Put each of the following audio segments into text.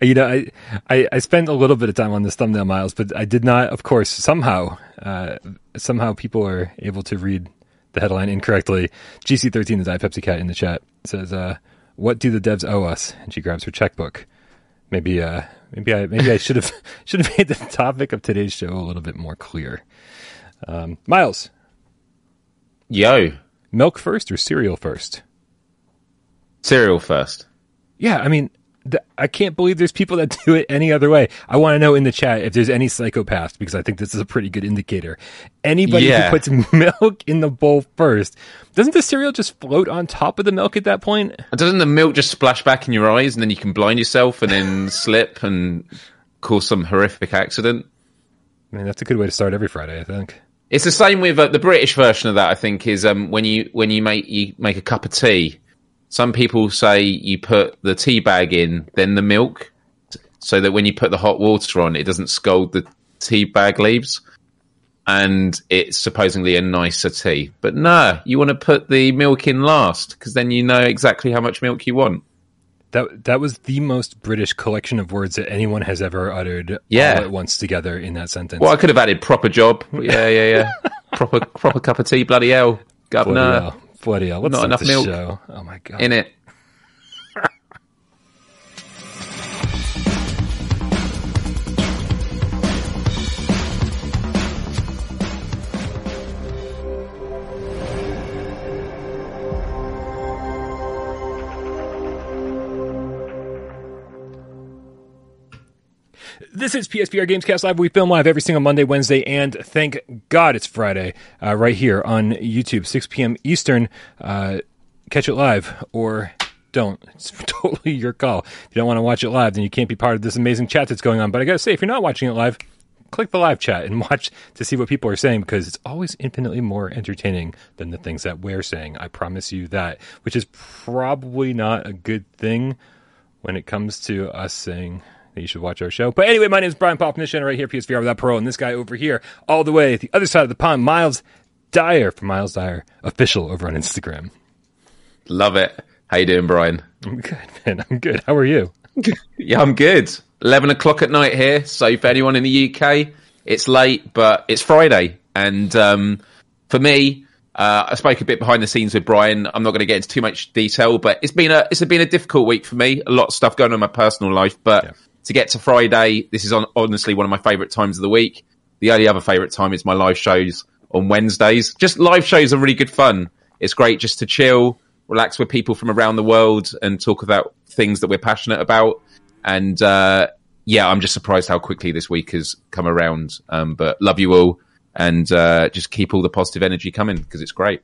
you know, I, I, I spent a little bit of time on this thumbnail, Miles, but I did not, of course, somehow, uh, somehow people are able to read the headline incorrectly. GC13, the Diet Pepsi Cat in the chat, says, uh, what do the devs owe us? And she grabs her checkbook. Maybe, uh, maybe I, maybe I should have, should have made the topic of today's show a little bit more clear. Um, Miles. Yo. Milk first or cereal first? Cereal first. Yeah, I mean, I can't believe there's people that do it any other way. I want to know in the chat if there's any psychopaths because I think this is a pretty good indicator. Anybody Yeah. who puts milk in the bowl first, doesn't the cereal just float on top of the milk at that point? Doesn't the milk just splash back in your eyes and then you can blind yourself and then slip and cause some horrific accident? I mean, that's a good way to start every Friday, I think. It's the same with uh, the British version of that. I think is um, when you when you make you make a cup of tea. Some people say you put the tea bag in, then the milk, so that when you put the hot water on, it doesn't scald the tea bag leaves, and it's supposedly a nicer tea. But no, you want to put the milk in last because then you know exactly how much milk you want. That that was the most British collection of words that anyone has ever uttered Yeah. all at once together in that sentence. Well, I could have added proper job. Yeah, yeah, yeah. proper proper cup of tea. Bloody hell, Bloody governor. hell. Bloody hell. Let's Not enough the milk. show. Oh my god. in it. This is PSVR Gamescast Live. We film live every single Monday, Wednesday, and thank God it's Friday, uh, right here on YouTube, 6 p.m. Eastern. Uh, catch it live or don't. It's totally your call. If you don't want to watch it live, then you can't be part of this amazing chat that's going on. But I got to say, if you're not watching it live, click the live chat and watch to see what people are saying because it's always infinitely more entertaining than the things that we're saying. I promise you that, which is probably not a good thing when it comes to us saying you should watch our show. But anyway, my name is Brian Popnician, right here, PSVR Without Parole, and this guy over here, all the way at the other side of the pond, Miles Dyer from Miles Dyer Official over on Instagram. Love it. How you doing, Brian? I'm good, man. I'm good. How are you? Yeah, I'm good. Eleven o'clock at night here. So for anyone in the UK, it's late, but it's Friday, and um, for me, uh, I spoke a bit behind the scenes with Brian. I'm not going to get into too much detail, but it's been a it's been a difficult week for me. A lot of stuff going on in my personal life, but Yeah. To get to Friday, this is on, honestly one of my favourite times of the week. The only other favourite time is my live shows on Wednesdays. Just live shows are really good fun. It's great just to chill, relax with people from around the world, and talk about things that we're passionate about. And uh, yeah, I'm just surprised how quickly this week has come around. Um, but love you all, and uh, just keep all the positive energy coming because it's great.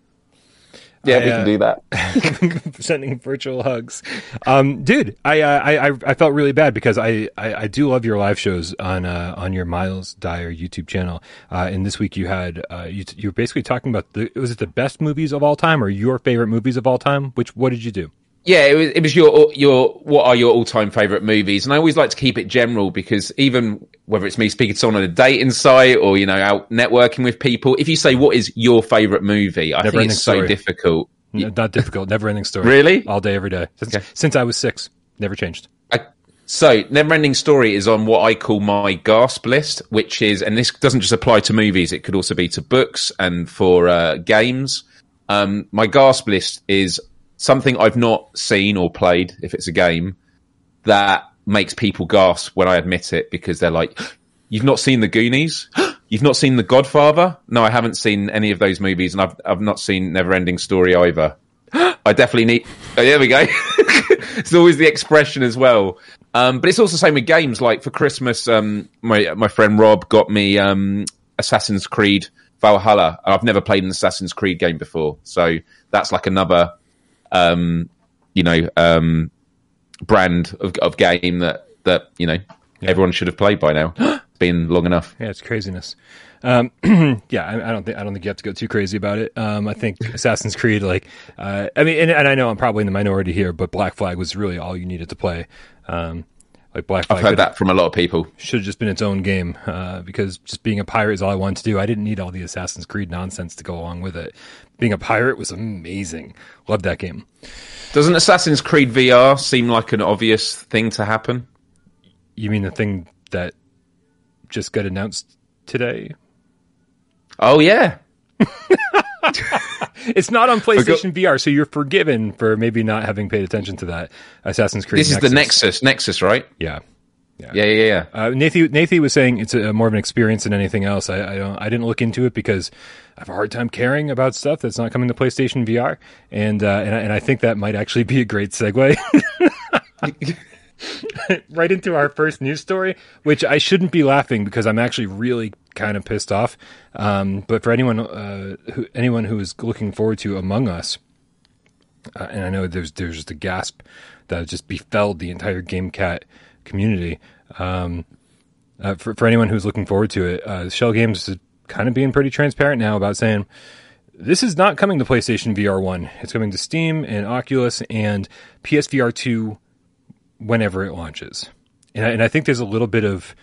Yeah, I, we can do that. Sending virtual hugs, um, dude. I, uh, I I I felt really bad because I, I, I do love your live shows on uh, on your Miles Dyer YouTube channel. Uh, and this week you had uh, you you were basically talking about the was it the best movies of all time or your favorite movies of all time? Which what did you do? Yeah, it was, it was your your what are your all time favorite movies, and I always like to keep it general because even whether it's me speaking to someone on a dating site or you know out networking with people, if you say what is your favorite movie, I Never think Ending it's so difficult. N- Not difficult, never ending story. Really? all day, every day since, Okay. since I was six. Never changed. I, so, Neverending Story is on what I call my gasp list, which is, and this doesn't just apply to movies; it could also be to books and for uh, games. Um, my gasp list is something I've not seen or played, if it's a game, that makes people gasp when I admit it because they're like, "You've not seen the Goonies? You've not seen The Godfather? No, I haven't seen any of those movies, and I've I've not seen Neverending Story either." I definitely need. Oh, there we go. it's always the expression as well. Um, but it's also the same with games. Like for Christmas, um, my my friend Rob got me um, Assassin's Creed Valhalla. And I've never played an Assassin's Creed game before, so that's like another, um, you know, um, brand of, of game that that you know everyone should have played by now. it's been long enough. Yeah, it's craziness. Um, yeah, I, I don't think I don't think you have to go too crazy about it. Um, I think Assassin's Creed, like, uh, I mean, and, and I know I'm probably in the minority here, but Black Flag was really all you needed to play. Um, like Black Flag I've heard that from a lot of people. should have just been its own game uh, because just being a pirate is all I wanted to do. I didn't need all the Assassin's Creed nonsense to go along with it. Being a pirate was amazing. Loved that game. Doesn't Assassin's Creed VR seem like an obvious thing to happen? You mean the thing that just got announced today? Oh yeah, it's not on PlayStation VR, so you're forgiven for maybe not having paid attention to that. Assassin's Creed. This is the Nexus. Nexus, right? Yeah. Yeah, yeah, yeah. Uh, Nathan, Nathan was saying it's a, more of an experience than anything else. I, I, don't, I didn't look into it because I have a hard time caring about stuff that's not coming to PlayStation VR, and uh, and, I, and I think that might actually be a great segue. right into our first news story, which I shouldn't be laughing because I'm actually really kind of pissed off. Um, but for anyone, uh, who, anyone who is looking forward to Among Us, uh, and I know there's there's just a gasp that just befell the entire GameCat community. Um, uh, for for anyone who's looking forward to it, uh, Schell Games is kind of being pretty transparent now about saying this is not coming to PlayStation VR one. It's coming to Steam and Oculus and PSVR two whenever it launches. And I, and I think there's a little bit of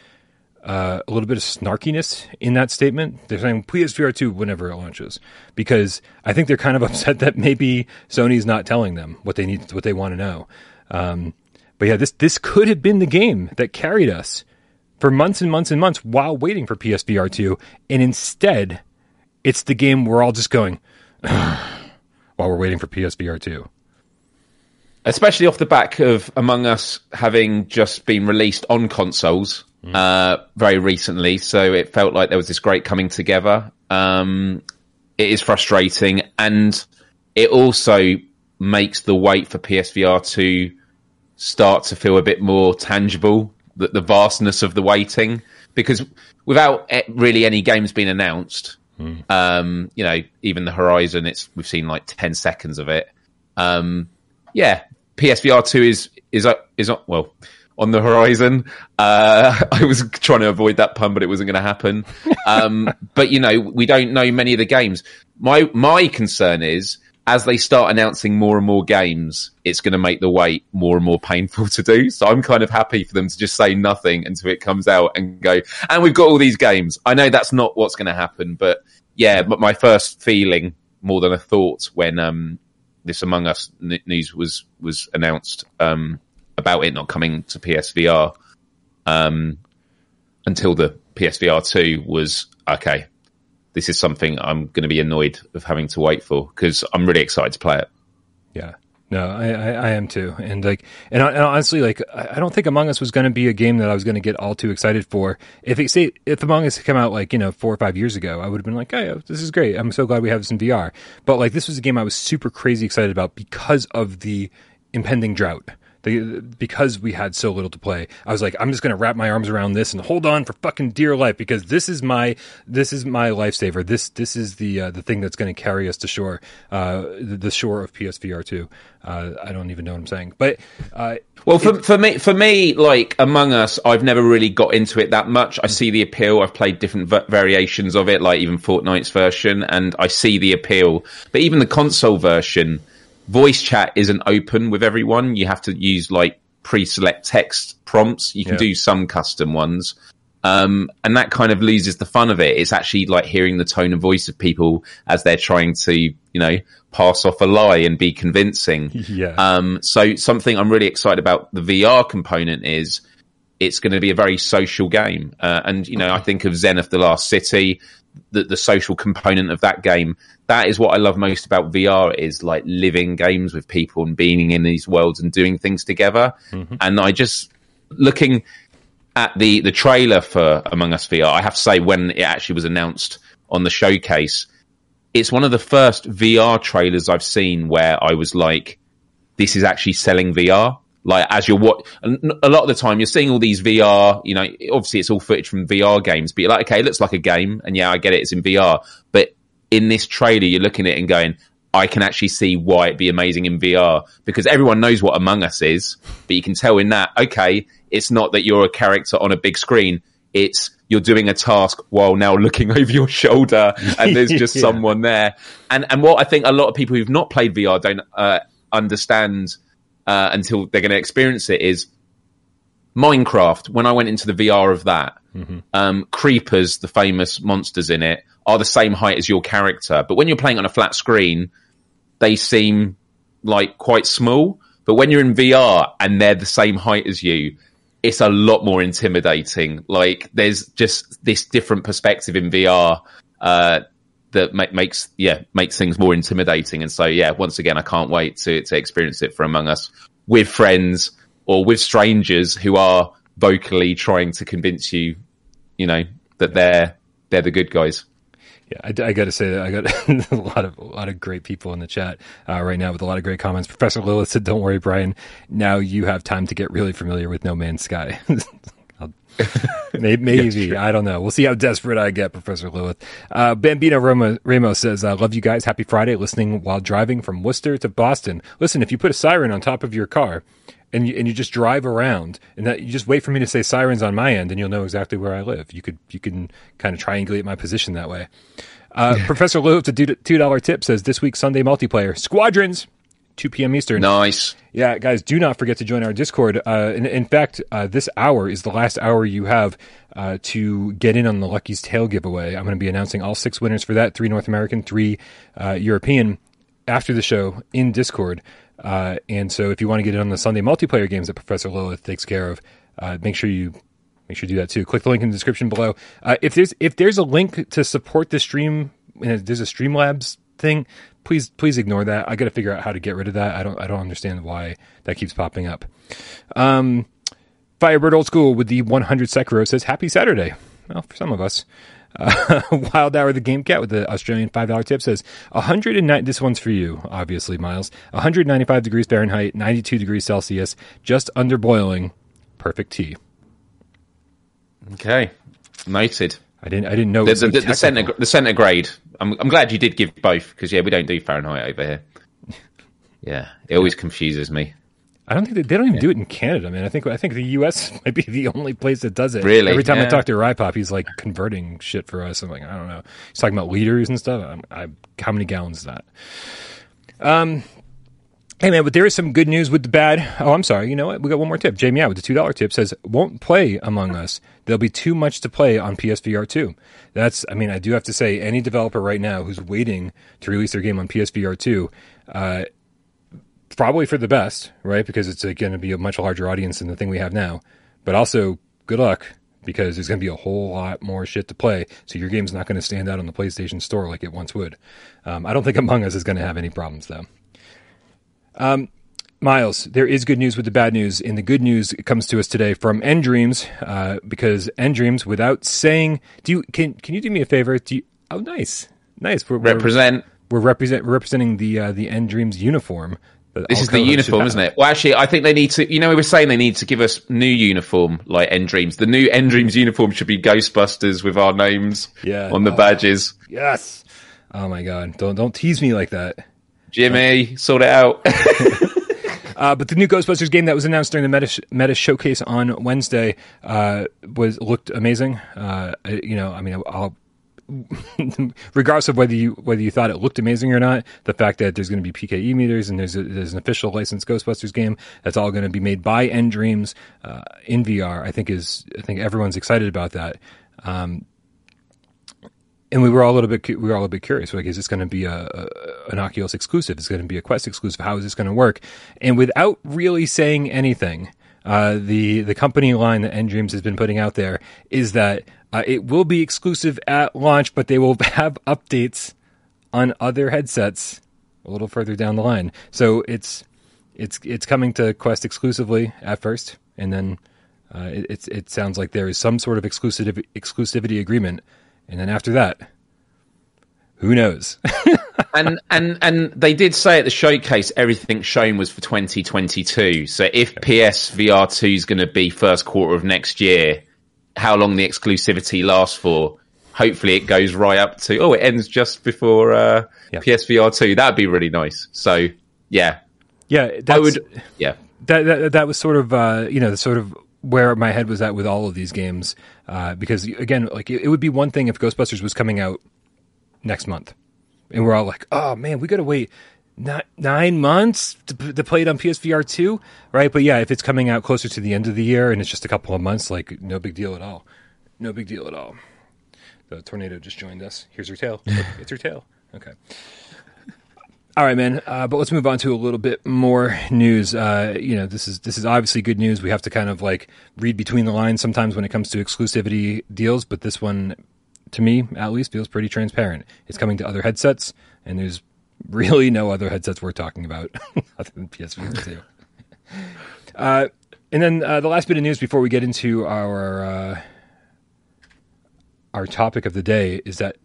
uh, a little bit of snarkiness in that statement. They're saying PSVR 2 whenever it launches because I think they're kind of upset that maybe Sony's not telling them what they need, what they want to know. Um, but yeah, this this could have been the game that carried us for months and months and months while waiting for PSVR 2, and instead, it's the game we're all just going while we're waiting for PSVR 2 especially off the back of Among Us having just been released on consoles mm. uh, very recently. So it felt like there was this great coming together. Um, it is frustrating, and it also makes the wait for PSVR to start to feel a bit more tangible. The, the vastness of the waiting, because without really any games being announced, mm. um, you know, even the Horizon, it's we've seen like ten seconds of it. Um, yeah, PSVR two is is is well on the horizon. Uh, I was trying to avoid that pun, but it wasn't going to happen. Um, but you know, we don't know many of the games. My my concern is as they start announcing more and more games, it's going to make the wait more and more painful to do. So I'm kind of happy for them to just say nothing until it comes out and go, and we've got all these games. I know that's not what's going to happen, but yeah, but my first feeling more than a thought when um, this Among Us news was was announced um, about it not coming to PSVR um, until the PSVR two was okay. This is something I'm going to be annoyed of having to wait for because I'm really excited to play it. Yeah, no, I, I, I, am too, and like, and, and honestly, like, I don't think Among Us was going to be a game that I was going to get all too excited for. If it say if Among Us had come out like you know four or five years ago, I would have been like, oh, hey, this is great. I'm so glad we have this in VR. But like, this was a game I was super crazy excited about because of the impending drought the, because we had so little to play, I was like, I'm just going to wrap my arms around this and hold on for fucking dear life because this is my this is my lifesaver. This this is the uh, the thing that's going to carry us to shore, uh, the, the, shore of PSVR two. Uh, I don't even know what I'm saying, but uh, well, for it, for me, for me, like Among Us, I've never really got into it that much. I see the appeal. I've played different v- variations of it, like even Fortnite's version, and I see the appeal. But even the console version voice chat isn't open with everyone. You have to use like pre-select text prompts. You can yeah. do some custom ones. Um, and that kind of loses the fun of it. It's actually like hearing the tone and voice of people as they're trying to, you know, pass off a lie and be convincing. Yeah. Um, so something I'm really excited about the VR component is it's going to be a very social game. Uh, and, you know, I think of Zenith the Last City, the, the social component of that game that is what I love most about VR is like living games with people and being in these worlds and doing things together. Mm-hmm. And I just looking at the the trailer for Among Us VR, I have to say when it actually was announced on the showcase, it's one of the first VR trailers I've seen where I was like, this is actually selling VR. Like as you're what a lot of the time you're seeing all these VR, you know, obviously it's all footage from VR games, but you're like, okay, it looks like a game, and yeah, I get it, it's in VR, but in this trailer, you're looking at it and going, I can actually see why it'd be amazing in VR because everyone knows what Among Us is, but you can tell in that, okay, it's not that you're a character on a big screen. It's you're doing a task while now looking over your shoulder and there's just yeah. someone there. And, and what I think a lot of people who've not played VR don't uh, understand uh, until they're going to experience it is Minecraft. When I went into the VR of that, mm-hmm. um, creepers, the famous monsters in it, are the same height as your character. But when you're playing on a flat screen, they seem like quite small. But when you're in VR and they're the same height as you, it's a lot more intimidating. Like there's just this different perspective in VR uh, that ma- makes yeah makes things more intimidating. And so yeah, once again, I can't wait to to experience it for Among Us with friends or with strangers who are vocally trying to convince you, you know, that they're they're the good guys. Yeah, I, I got to say that I got a lot of a lot of great people in the chat uh, right now with a lot of great comments. Professor Lilith said, "Don't worry, Brian. Now you have time to get really familiar with No Man's Sky." maybe, maybe I don't know. We'll see how desperate I get, Professor Lilith. Uh, Bambino Ramos, Ramos says, "I love you guys. Happy Friday. Listening while driving from Worcester to Boston. Listen, if you put a siren on top of your car." And you, and you just drive around, and that you just wait for me to say sirens on my end, and you'll know exactly where I live. You could you can kind of triangulate my position that way. Uh, Professor Lilith, the two dollar tip says this week's Sunday multiplayer squadrons, two p.m. Eastern. Nice. Yeah, guys, do not forget to join our Discord. Uh, in, in, fact, uh, this hour is the last hour you have uh, to get in on the Lucky's Tale giveaway. I'm going to be announcing all six winners for that: three North American, three uh, European. After the show in Discord. Uh, and so, if you want to get in on the Sunday multiplayer games that Professor Lilith takes care of, uh, make sure you make sure you do that too. Click the link in the description below. Uh, if there's if there's a link to support the stream, and there's a Streamlabs thing. Please please ignore that. I got to figure out how to get rid of that. I don't I don't understand why that keeps popping up. Um, Firebird Old School with the 100 Sekiro says Happy Saturday. Well, for some of us. Uh, Wild Hour the Game Cat with the Australian five dollar tip says 109. This one's for you, obviously, Miles. 195 degrees Fahrenheit, 92 degrees Celsius, just under boiling. Perfect tea. Okay, noted. I didn't. I didn't know the, the, the, the, center, the centigrade. I'm, I'm glad you did give both because yeah, we don't do Fahrenheit over here. Yeah, it always confuses me. I don't think they, they don't even yeah. do it in Canada, man. I think I think the U.S. might be the only place that does it. Really? Every time yeah. I talk to Rypop, he's like converting shit for us. I'm like, I don't know. He's talking about liters and stuff. I'm, I, how many gallons is that? Um, Hey man, but there is some good news with the bad. Oh, I'm sorry. You know what? We got one more tip. Jamie out with the two dollar tip says won't play Among Us. There'll be too much to play on PSVR two. That's. I mean, I do have to say, any developer right now who's waiting to release their game on PSVR two, uh, probably for the best, right? Because it's uh, going to be a much larger audience than the thing we have now. But also, good luck because there's going to be a whole lot more shit to play. So your game's not going to stand out on the PlayStation Store like it once would. Um, I don't think Among Us is going to have any problems though. Um, Miles, there is good news with the bad news, and the good news comes to us today from nDreams, uh, because nDreams, without saying, do you can can you do me a favor? Do you, oh, nice, nice. We're, represent. We're, we're represent representing the uh, the Dreams uniform. This is the uniform, isn't it? Well, actually, I think they need to. You know, we were saying they need to give us new uniform, like nDreams. The new nDreams uniform should be Ghostbusters with our names yeah. on the badges. Yes. Oh my god! Don't don't tease me like that. Jimmy, sort it out. uh, but the new Ghostbusters game that was announced during the Meta, Meta showcase on Wednesday uh, was looked amazing. Uh, you know, I mean, I'll, regardless of whether you whether you thought it looked amazing or not, the fact that there's going to be PKE meters and there's a, there's an official licensed Ghostbusters game that's all going to be made by nDreams uh, in VR, I think is I think everyone's excited about that. Um, and we were all a little bit we were all a bit curious. Like, is this going to be a, a, an Oculus exclusive? Is it going to be a Quest exclusive? How is this going to work? And without really saying anything, uh, the the company line that nDreams has been putting out there is that uh, it will be exclusive at launch, but they will have updates on other headsets a little further down the line. So it's it's it's coming to Quest exclusively at first, and then uh, it, it, it sounds like there is some sort of exclusive exclusivity agreement and then after that, who knows? and and and they did say at the showcase everything shown was for 2022. So if PS VR 2 is going to be first quarter of next year, how long the exclusivity lasts for? Hopefully, it goes right up to oh, it ends just before uh, yep. PSVR 2. That'd be really nice. So yeah, yeah, I would. Yeah, that that, that was sort of uh, you know the sort of where my head was at with all of these games uh, because again like it, it, would be one thing if ghostbusters was coming out next month and we're all like oh man we gotta wait not nine months to, to play it on psvr 2 right? But yeah if it's coming out closer to the end of the year and it's just a couple of months like no big deal at all. No big deal at all. The tornado just joined us. Here's her tail. It's her tail. Okay All right, man. Uh, but let's move on to a little bit more news. Uh, you know, this is this is obviously good news. We have to kind of like read between the lines sometimes when it comes to exclusivity deals, but this one, to me at least, feels pretty transparent. It's coming to other headsets, and there's really no other headsets we're talking about other than PSVR two. uh, and then uh, the last bit of news before we get into our uh, our topic of the day is that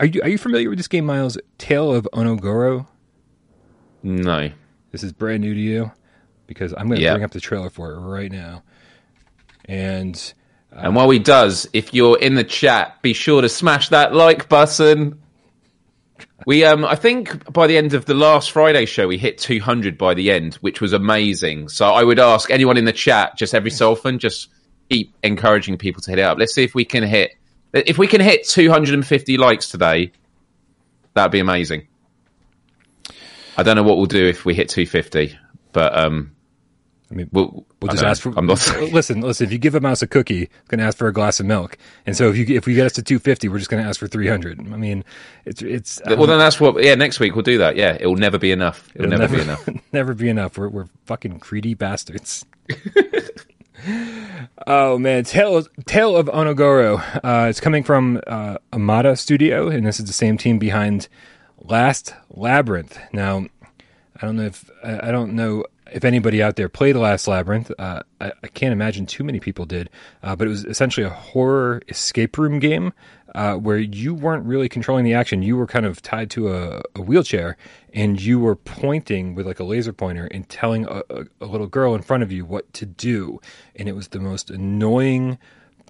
are you are you familiar with this game, Miles? Tale of Onogoro. No. This is brand new to you because I'm going to Yeah. bring up the trailer for it right now. And And while he does, if you're in the chat, be sure to smash that like button. We, um, I think by the end of the last Friday show, we hit 200 by the end, which was amazing. So I would ask anyone in the chat, just every so often, just keep encouraging people to hit it up. Let's see if we can hit, if we can hit 250 likes today, that'd be amazing. I don't know what we'll do if we hit 250, but um, I mean, we'll, we'll just ask for. I'm not. listen, listen. If you give a mouse a cookie, it's going to ask for a glass of milk. And so if you if we get us to 250, we're just going to ask for 300. I mean, it's it's Well, then that's what. Yeah, next week we'll do that. Yeah, it will never be enough. It'll, It'll never, be enough. never be enough. We're we're fucking greedy bastards. oh man, Tale Tale of Onogoro. Uh, it's coming from uh, Amata Studio, and this is the same team behind Last Labyrinth. Now, I don't know if I I don't know if anybody out there played The Last Labyrinth. Uh, I, I can't imagine too many people did, uh, but it was essentially a horror escape room game uh, where you weren't really controlling the action. You were kind of tied to a, a wheelchair, and you were pointing with like a laser pointer and telling a, a, a little girl in front of you what to do, and it was the most annoying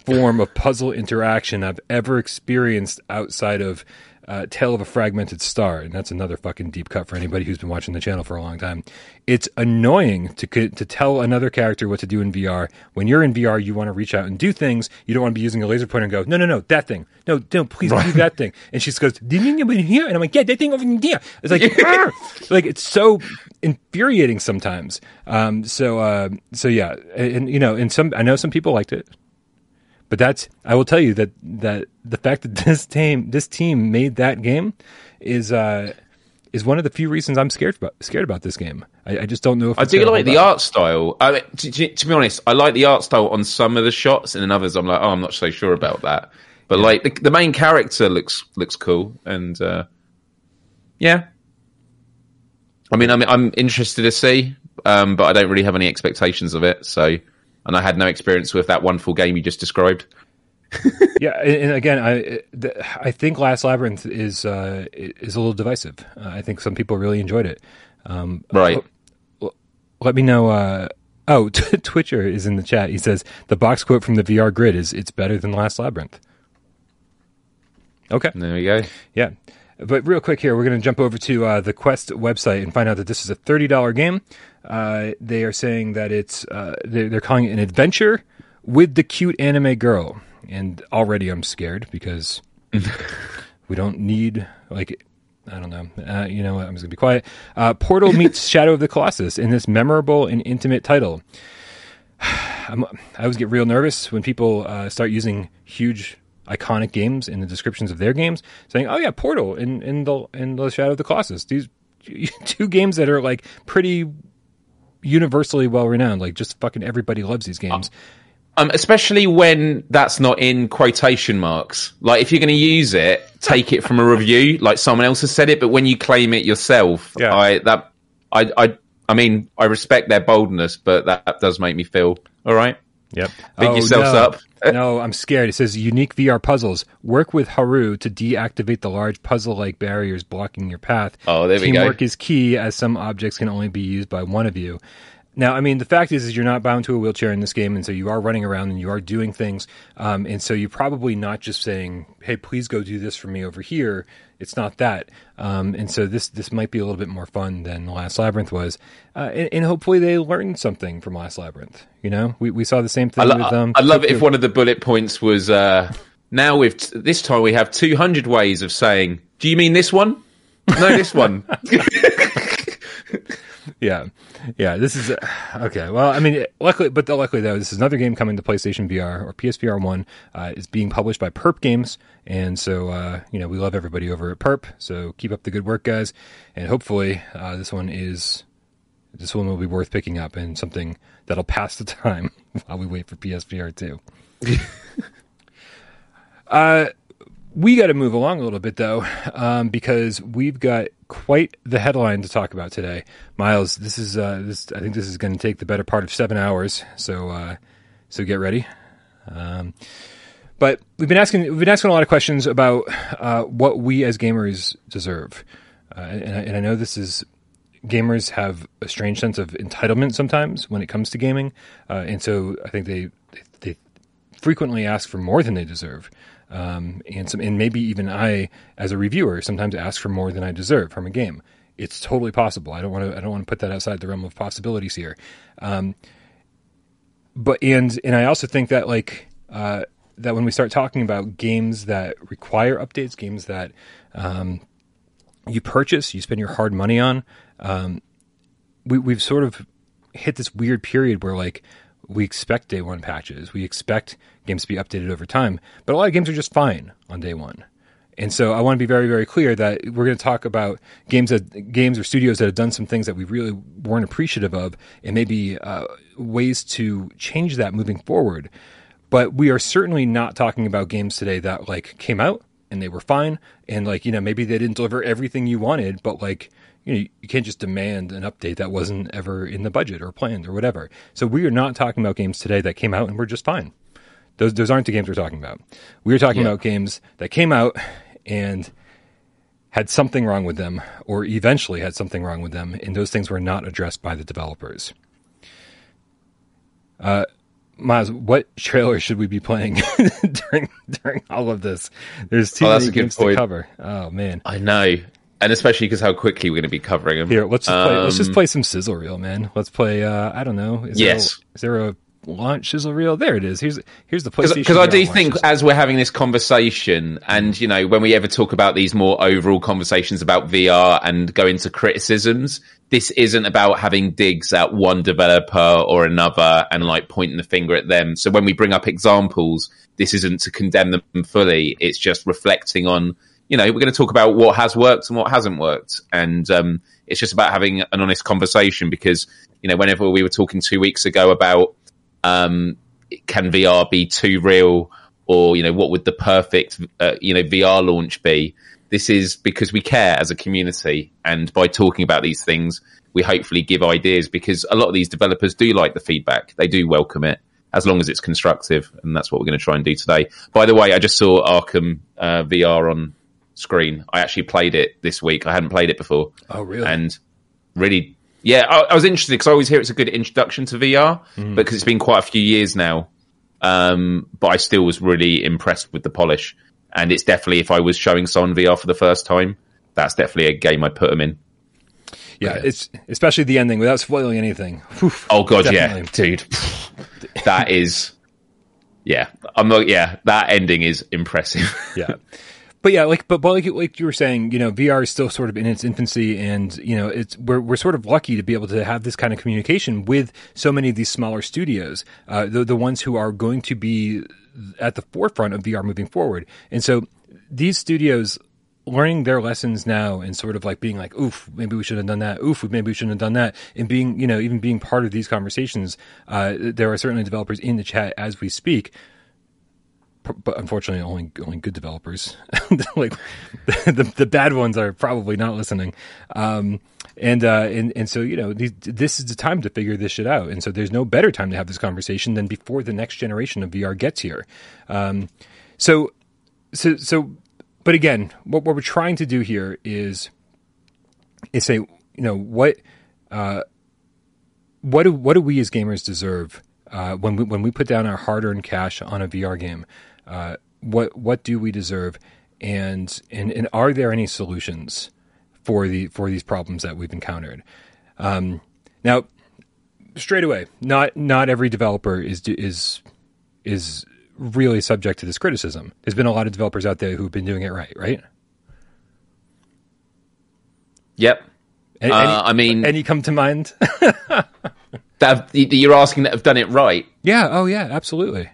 form of puzzle interaction I've ever experienced outside of uh, Tale of a Fragmented Star, and that's another fucking deep cut for anybody who's been watching the channel for a long time. It's annoying to to tell another character what to do in VR. When you're in VR, you want to reach out and do things. You don't want to be using a laser pointer and go, no, no, no, that thing, no, no, please do that thing. And she just goes, here, and I'm like, yeah, that thing over here. It's like, like it's so infuriating sometimes. Um, so, uh, so yeah, and, and you know, and some I know some people liked it. But that's I will tell you that that the fact that this team this team made that game is uh is one of the few reasons I'm scared about scared about this game. I, I just don't know if I do like the up. art style. I mean, to, to, to be honest, I like the art style on some of the shots, and in others, I'm like, oh, I'm not so sure about that. But like the, the main character looks looks cool, and uh, yeah. I mean, I'm I'm interested to see, um, but I don't really have any expectations of it. So, and I had no experience with that wonderful game you just described. Yeah, and, again, I I think Last Labyrinth is uh, is a little divisive. Uh, I think some people really enjoyed it. Um, Right. let me know. Uh, oh, Twitcher is in the chat. He says the box quote from the VR grid is "It's better than Last Labyrinth." Okay. There we go. Yeah. But real quick here, we're going to jump over to uh, the Quest website and find out that this is a $30 game. Uh, they are saying that it's, uh, they're, they're calling it an adventure with the cute anime girl. And already I'm scared because we don't need, like, I don't know. Uh, you know what? I'm just going to be quiet. Uh, Portal meets Shadow of the Colossus in this memorable and intimate title. I always get real nervous when people uh, start using huge iconic games in the descriptions of their games, saying, "Oh yeah, Portal and in the in the Shadow of the Colossus." These two games that are like pretty universally well renowned. Like just fucking everybody loves these games. Um, especially when that's not in quotation marks. Like if you're going to use it, take it from a review, like someone else has said it. But when you claim it yourself, Yeah. I that I I I mean I respect their boldness, but that, that does make me feel all right. Yep. Big oh, yourselves no. up. no, I'm scared. It says unique VR puzzles. Work with Haru to deactivate the large puzzle-like barriers blocking your path. Oh, there we go. Teamwork is key, as some objects can only be used by one of you. Now, I mean, the fact is, is you're not bound to a wheelchair in this game, and so you are running around and you are doing things, um, and so you're probably not just saying, "Hey, please go do this for me over here." It's not that, um, and so this this might be a little bit more fun than Last Labyrinth was, uh, and, and hopefully they learned something from Last Labyrinth. You know, we we saw the same thing I, lo- with um. I love it if one of the bullet points was uh, now with this time we have 200 ways of saying, "Do you mean this one?" No, this one. yeah, yeah. This is uh, okay. Well, I mean, luckily, but luckily though, this is another game coming to PlayStation VR or PSVR one. Uh, it's being published by Perp Games, and so uh, you know we love everybody over at Perp. So keep up the good work, guys, and hopefully uh, this one is this one will be worth picking up and something that'll pass the time while we wait for PSVR two. uh, we got to move along a little bit though, um, because we've got quite the headline to talk about today. Miles, this is uh, this. I think this is going to take the better part of seven hours. So uh, so get ready. Um, but we've been asking we've been asking a lot of questions about uh, what we as gamers deserve, uh, and, I, and I know this is gamers have a strange sense of entitlement sometimes when it comes to gaming, uh, and so I think they they frequently ask for more than they deserve. Um, and some, and maybe even I, as a reviewer, sometimes ask for more than I deserve from a game. It's totally possible. I don't want to. I don't want to put that outside the realm of possibilities here. Um, but and and I also think that like uh, that when we start talking about games that require updates, games that um, you purchase, you spend your hard money on, um, we, we've sort of hit this weird period where like we expect day one patches. We expect games to be updated over time, but a lot of games are just fine on day one. And so I want to be very, very clear that we're going to talk about games that games or studios that have done some things that we really weren't appreciative of, and maybe uh, ways to change that moving forward. But we are certainly not talking about games today that like came out and they were fine, and like you know maybe they didn't deliver everything you wanted, but like you know, you can't just demand an update that wasn't ever in the budget or planned or whatever. So we are not talking about games today that came out and were just fine. Those those aren't the games we're talking about. We are talking yeah. about games that came out and had something wrong with them, or eventually had something wrong with them, and those things were not addressed by the developers. Uh, Miles, what trailer should we be playing during during all of this? There's too oh, many games to cover. Oh man, I know and especially because how quickly we're going to be covering them. Here, let's just play, let's just um, play some sizzle reel, man. Let's play. Uh, I don't know. Is yes. There a, is there a launch sizzle reel? There it is. Here's here's the PlayStation. Because I do think as we're having this conversation, and you know, when we ever talk about these more overall conversations about VR and go into criticisms, this isn't about having digs at one developer or another and like pointing the finger at them. So when we bring up examples, this isn't to condemn them fully. It's just reflecting on you know, we're going to talk about what has worked and what hasn't worked. And um, it's just about having an honest conversation because, you know, whenever we were talking two weeks ago about um, can VR be too real or, you know, what would the perfect, uh, you know, VR launch be? This is because we care as a community. And by talking about these things, we hopefully give ideas because a lot of these developers do like the feedback. They do welcome it as long as it's constructive. And that's what we're going to try and do today. By the way, I just saw Arkham uh, VR on screen. I actually played it this week. I hadn't played it before. Oh, really? And really, yeah, I, I was interested because I always hear it's a good introduction to VR, mm. because it's been quite a few years now. Um, but I still was really impressed with the polish. And it's definitely, if I was showing someone VR for the first time, that's definitely a game I'd put them in. Yeah, it's especially the ending without spoiling anything. Oof, oh god, definitely. yeah, dude, that is, yeah, I'm not, yeah, that ending is impressive. yeah, but yeah, like but, but like like you were saying, you know, VR is still sort of in its infancy, and you know, it's we're we're sort of lucky to be able to have this kind of communication with so many of these smaller studios, uh, the the ones who are going to be at the forefront of VR moving forward, and so these studios learning their lessons now and sort of like being like, oof, maybe we should have done that. Oof, maybe we shouldn't have done that. And being, you know, even being part of these conversations, uh, there are certainly developers in the chat as we speak but unfortunately, only only good developers. like the the bad ones are probably not listening. Um, and uh, and and so you know these, this is the time to figure this shit out. And so there's no better time to have this conversation than before the next generation of VR gets here. Um, so so so, but again, what what we're trying to do here is is say you know what uh, what do what do we as gamers deserve uh, when we when we put down our hard earned cash on a VR game? Uh, what what do we deserve, and and and are there any solutions for the for these problems that we've encountered? Um, now, straight away, not not every developer is is is really subject to this criticism. There's been a lot of developers out there who've been doing it right, right? Yep. Any, Uh, I mean- any come to mind? That have, you're asking that have done it right. yeah. Oh, yeah. Absolutely.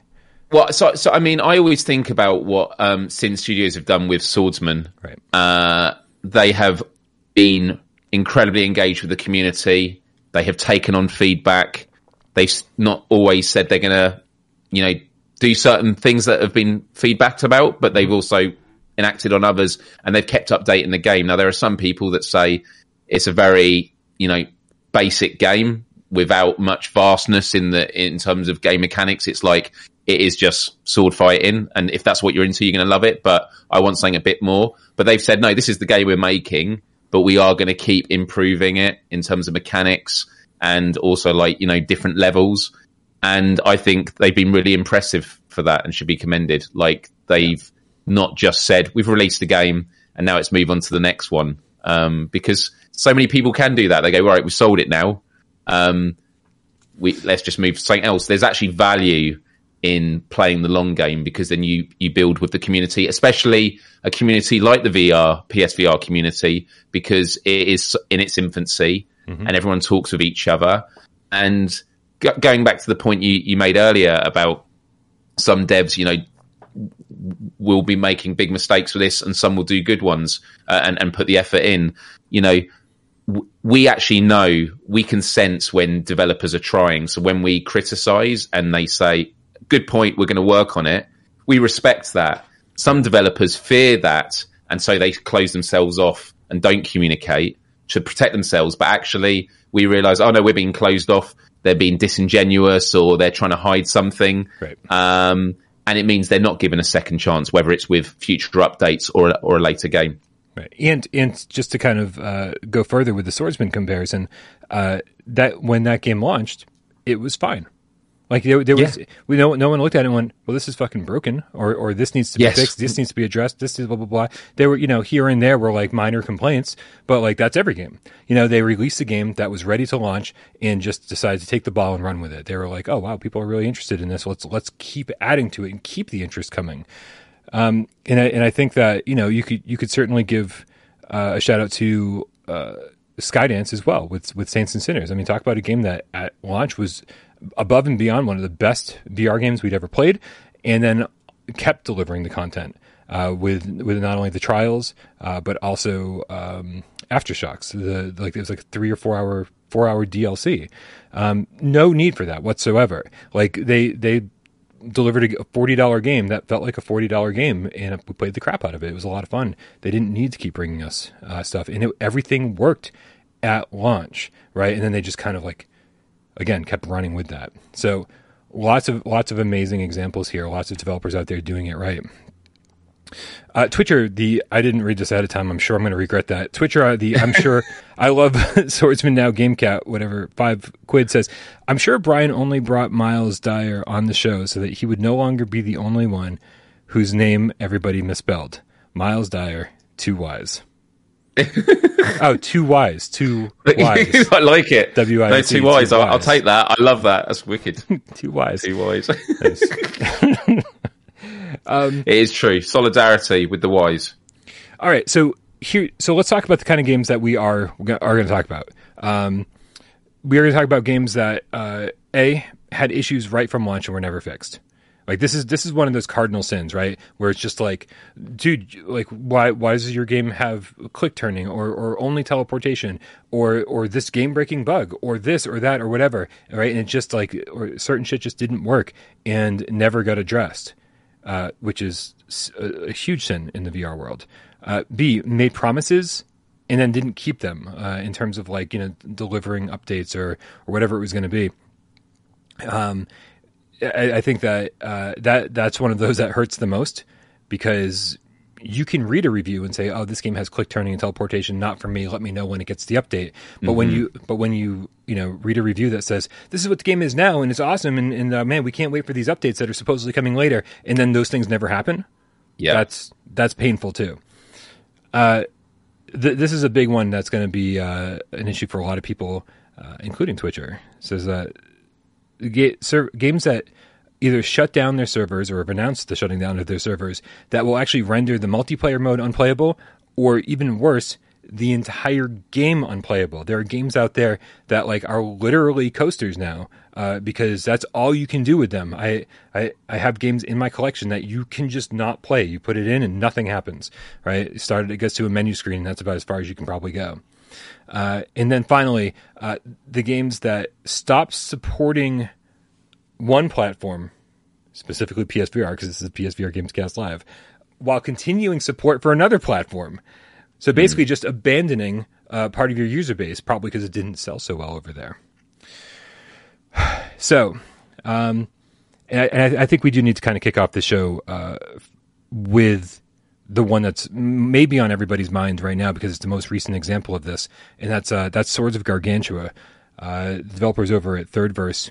Well, so so I mean, I always think about what um, Sinn Studios have done with Swordsman. Right. Uh, they have been incredibly engaged with the community. They have taken on feedback. They've not always said they're going to, you know, do certain things that have been feedbacked about, but they've also enacted on others and they've kept updating the game. Now, there are some people that say it's a very, you know, basic game without much vastness in the in terms of game mechanics. It's like it is just sword fighting, and if that's what you're into, you're going to love it. But I want something a bit more. But they've said no, this is the game we're making, but we are going to keep improving it in terms of mechanics and also like you know different levels. And I think they've been really impressive for that and should be commended. Like they've not just said we've released the game and now let's move on to the next one um, because so many people can do that. They go right, we sold it now. Um, we let's just move to something else. There's actually value in playing the long game because then you you build with the community, especially a community like the VR PSVR community because it is in its infancy and everyone talks with each other. And go- going back to the point you, you made earlier about some devs, you know, will be making big mistakes with this and some will do good ones uh, and, and put the effort in. You know, we actually know, we can sense when developers are trying. So when we criticize and they say, good point, we're going to work on it, we respect that. Some developers fear that. And so they close themselves off and don't communicate to protect themselves. But actually, we realize, oh no, we're being closed off. They're being disingenuous or they're trying to hide something. Right. Um, and it means they're not given a second chance, whether it's with future updates or or a later game. Right. And and just to kind of uh, go further with the swordsman comparison, uh, that when that game launched, it was fine. Like there, there was, we know no one looked at it and went, "Well, this is fucking broken," or or this needs to be Yes. fixed. This needs to be addressed. This is blah blah blah. There were, you know, here and there were like minor complaints, but like that's every game. You know, they released a game that was ready to launch and just decided to take the ball and run with it. They were like, "Oh wow, people are really interested in this. Let's let's keep adding to it and keep the interest coming." Um, and I, and I think that you know you could you could certainly give uh, a shout out to uh, Skydance as well with with Saints and Sinners. I mean, talk about a game that at launch was above and beyond one of the best VR games we'd ever played, and then kept delivering the content uh, with with not only the trials uh, but also um, aftershocks. The like it was like a three or four hour four hour DLC. Um, no need for that whatsoever. Like they they delivered a forty dollar game that felt like a forty dollar game, and we played the crap out of it. It was a lot of fun. They didn't need to keep bringing us uh, stuff, and it, everything worked at launch, right? And then they just kind of like again kept running with that. So lots of lots of amazing examples here. Lots of developers out there doing it right. Uh, Twitcher, the I didn't read this ahead of time. I'm sure I'm going to regret that. Twitcher, uh, the I'm sure I love Swordsman now. GameCat, whatever five quid says. I'm sure Brian only brought Miles Dyer on the show so that he would no longer be the only one whose name everybody misspelled. Miles Dyer, too wise. oh, too wise, too wise, I like it. W-I-S-E, No, too wise. too I'll, I'll take that. I love that. That's wicked. too wise. too wise. it is true. Solidarity with the wise. All right, so here, so let's talk about the kind of games that we are are going to talk about. Um, we are going to talk about games that uh, a had issues right from launch and were never fixed. Like this is this is one of those cardinal sins, right? Where it's just like, dude, like why why does your game have click turning or or only teleportation or or this game breaking bug or this or that or whatever, right? And it's just like or certain shit just didn't work and never got addressed uh, which is a huge sin in the VR world. Uh, B made promises and then didn't keep them uh, in terms of like you know delivering updates or or whatever it was going to be. Um, I, I think that uh, that that's one of those that hurts the most because you can read a review and say, "Oh, this game has click turning and teleportation. Not for me. Let me know when it gets the update." But when you but when you you know read a review that says, "This is what the game is now and it's awesome," and, and uh, man, we can't wait for these updates that are supposedly coming later, and then those things never happen. Yeah. That's that's painful too. Uh, th- this is a big one that's going to be uh, an issue for a lot of people, uh, including Twitcher. It says that ga- ser- games that either shut down their servers or have announced the shutting down of their servers that will actually render the multiplayer mode unplayable, or even worse, the entire game unplayable. There are games out there that like are literally coasters now uh, because that's all you can do with them. I, I I have games in my collection that you can just not play. You put it in and nothing happens. Right? It started. It gets to a menu screen. And that's about as far as you can probably go. Uh, and then finally, uh, the games that stop supporting one platform, specifically PSVR, because this is PSVR Gamescast Live, while continuing support for another platform. So basically, mm. just abandoning uh, part of your user base, probably because it didn't sell so well over there. So, um, and, I, and I, think we do need to kind of kick off the show uh, with the one that's maybe on everybody's mind right now because it's the most recent example of this, and that's uh, that's Swords of Gargantua. Uh, developers over at Thirdverse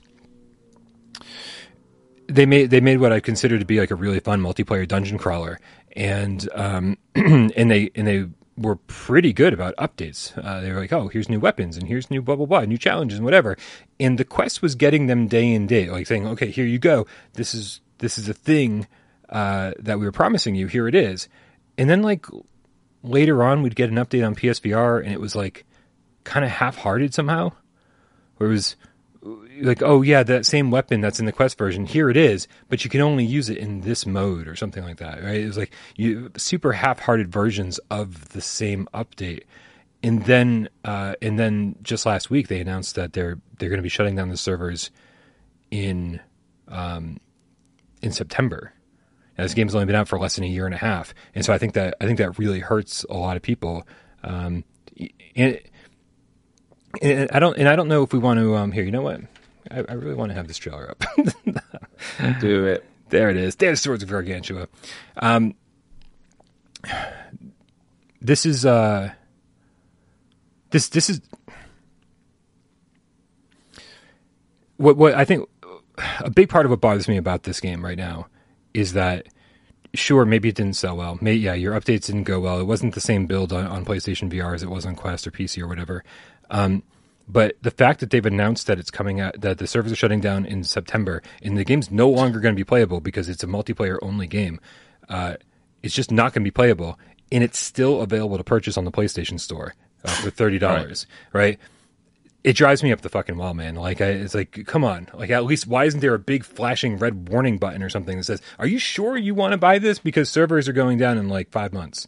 they made they made what I consider to be like a really fun multiplayer dungeon crawler, and um, and they and they were pretty good about updates. Uh, they were like, oh, here's new weapons and here's new blah blah blah, new challenges and whatever. And the quest was getting them day in day, like saying, okay, here you go. This is this is a thing uh, that we were promising you. Here it is. And then like later on, we'd get an update on PSVR, and it was like kind of half-hearted somehow, where it was like, oh yeah, that same weapon that's in the quest version, here it is, but you can only use it in this mode or something like that, right? It was like you super half-hearted versions of the same update. And then, uh, and then just last week they announced that they're they're going to be shutting down the servers in um, in September. Now, this game's only been out for less than a year and a half, and so I think that I think that really hurts a lot of people. Um, and and I don't and I don't know if we want to um here, you know what? I, I really want to have this trailer up. Do it. There it is. There's Swords of Gargantua. Um this is uh this this is what what I think a big part of what bothers me about this game right now is that sure, maybe it didn't sell well. Maybe, yeah, your updates didn't go well. It wasn't the same build on, on PlayStation VR as it was on Quest or PC or whatever. Um, but the fact that they've announced that it's coming out, that the servers are shutting down in September, and the game's no longer going to be playable because it's a multiplayer only game, uh, it's just not going to be playable, and it's still available to purchase on the PlayStation Store uh, for thirty dollars, right. right? It drives me up the fucking wall, man. Like, I, it's like, come on. Like, at least, why isn't there a big flashing red warning button or something that says, "Are you sure you want to buy this?" Because servers are going down in like five months.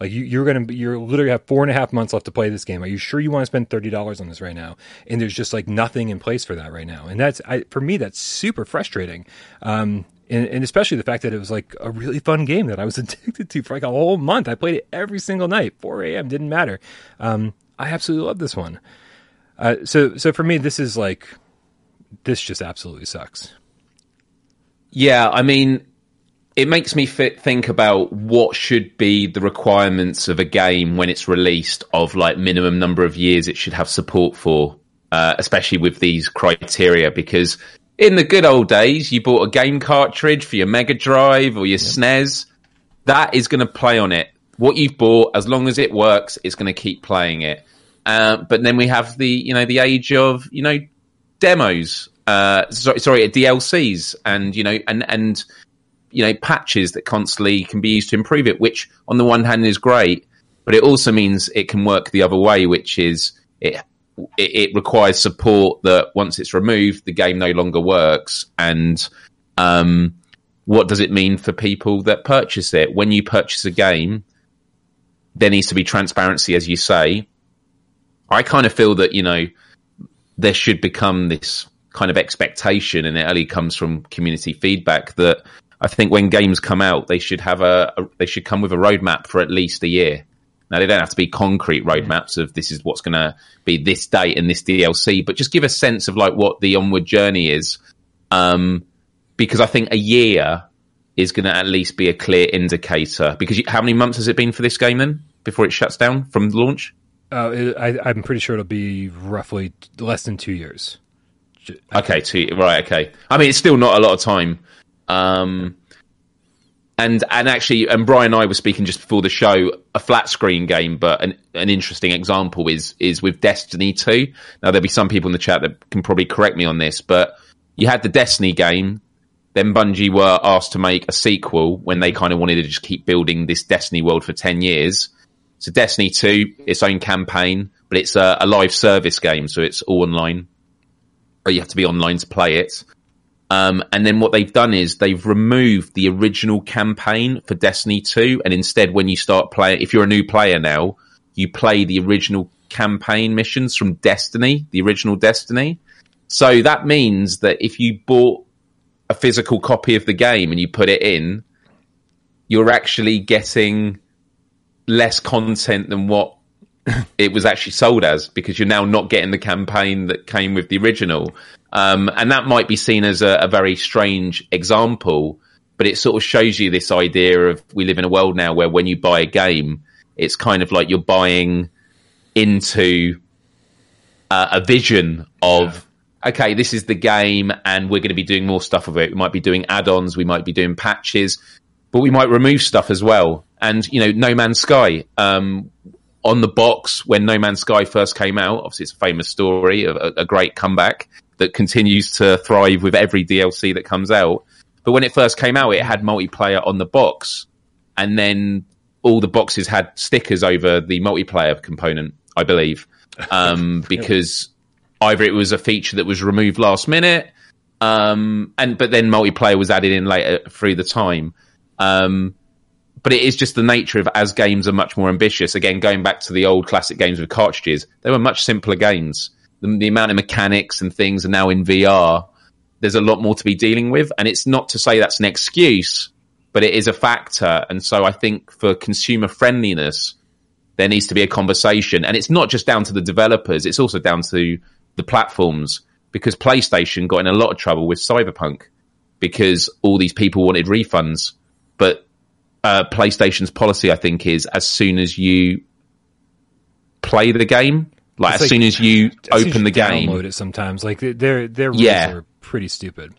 Like you, you're gonna, you're literally have four and a half months left to play this game. Are you sure you want to spend thirty dollars on this right now? And there's just like nothing in place for that right now. And that's, I, for me, that's super frustrating. Um, and, and, especially the fact that it was like a really fun game that I was addicted to for like a whole month. I played it every single night, 4 a.m. didn't matter. Um, I absolutely love this one. Uh, so, so for me, this is like, this just absolutely sucks. Yeah, I mean, it makes me fit, think about what should be the requirements of a game when it's released of like minimum number of years it should have support for, uh, especially with these criteria. Because in the good old days, you bought a game cartridge for your Mega Drive or your yeah. SNES. That is going to play on it. What you've bought, as long as it works, it's going to keep playing it. Uh, but then we have the, you know, the age of, you know, demos. Uh, sorry, sorry, DLCs, and you know, and and you know patches that constantly can be used to improve it which on the one hand is great but it also means it can work the other way which is it it, requires support that once it's removed the game no longer works and um, what does it mean for people that purchase it when you purchase a game there needs to be transparency as you say i kind of feel that you know there should become this kind of expectation and it only comes from community feedback that I think when games come out, they should have a, a, they should come with a roadmap for at least a year. Now they don't have to be concrete roadmaps of this is what's going to be this date and this DLC, but just give a sense of like what the onward journey is. Um, because I think a year is going to at least be a clear indicator. Because you, how many months has it been for this game then before it shuts down from launch? Uh, I, am pretty sure it'll be roughly less than two years. Okay, two right. Okay, I mean it's still not a lot of time um, and and actually, and Brian and I were speaking just before the show, a flat screen game, but an, an interesting example is is with Destiny 2. Now there'll be some people in the chat that can probably correct me on this, but you had the Destiny game, then Bungie were asked to make a sequel when they kind of wanted to just keep building this Destiny world for 10 years. So Destiny 2, its own campaign, but it's a, a live service game, so it's all online. Or you have to be online to play it. Um, and then what they've done is they've removed the original campaign for Destiny 2. And instead, when you start playing, if you're a new player now, you play the original campaign missions from Destiny, the original Destiny. So that means that if you bought a physical copy of the game and you put it in, you're actually getting less content than what it was actually sold as because you're now not getting the campaign that came with the original. Um, and that might be seen as a, a, very strange example, but it sort of shows you this idea of we live in a world now where when you buy a game, it's kind of like you're buying into uh, a vision of. Okay, this is the game, and we're going to be doing more stuff of it. We might be doing add-ons, we might be doing patches, but we might remove stuff as well. And you know, No Man's Sky, um, on the box when No Man's Sky first came out. Obviously, it's a famous story, a, a great comeback that continues to thrive with every DLC that comes out. But when it first came out, it had multiplayer on the box, and then all the boxes had stickers over the multiplayer component, I believe, um, because either it was a feature that was removed last minute, um, and but then multiplayer was added in later through the time. Um, but it is just the nature of as games are much more ambitious. Again, going back to the old classic games with cartridges, they were much simpler games. The, the, amount of mechanics and things are now in VR. There's a lot more to be dealing with, and it's not to say that's an excuse, but it is a factor. And so I think for consumer friendliness, there needs to be a conversation, and it's not just down to the developers; it's also down to the platforms. Because PlayStation got in a lot of trouble with Cyberpunk because all these people wanted refunds, but uh, PlayStation's policy, I think, is as soon as you play the game, like it's as like, soon as you open the game, download it. Sometimes, like their their rules yeah. are pretty stupid.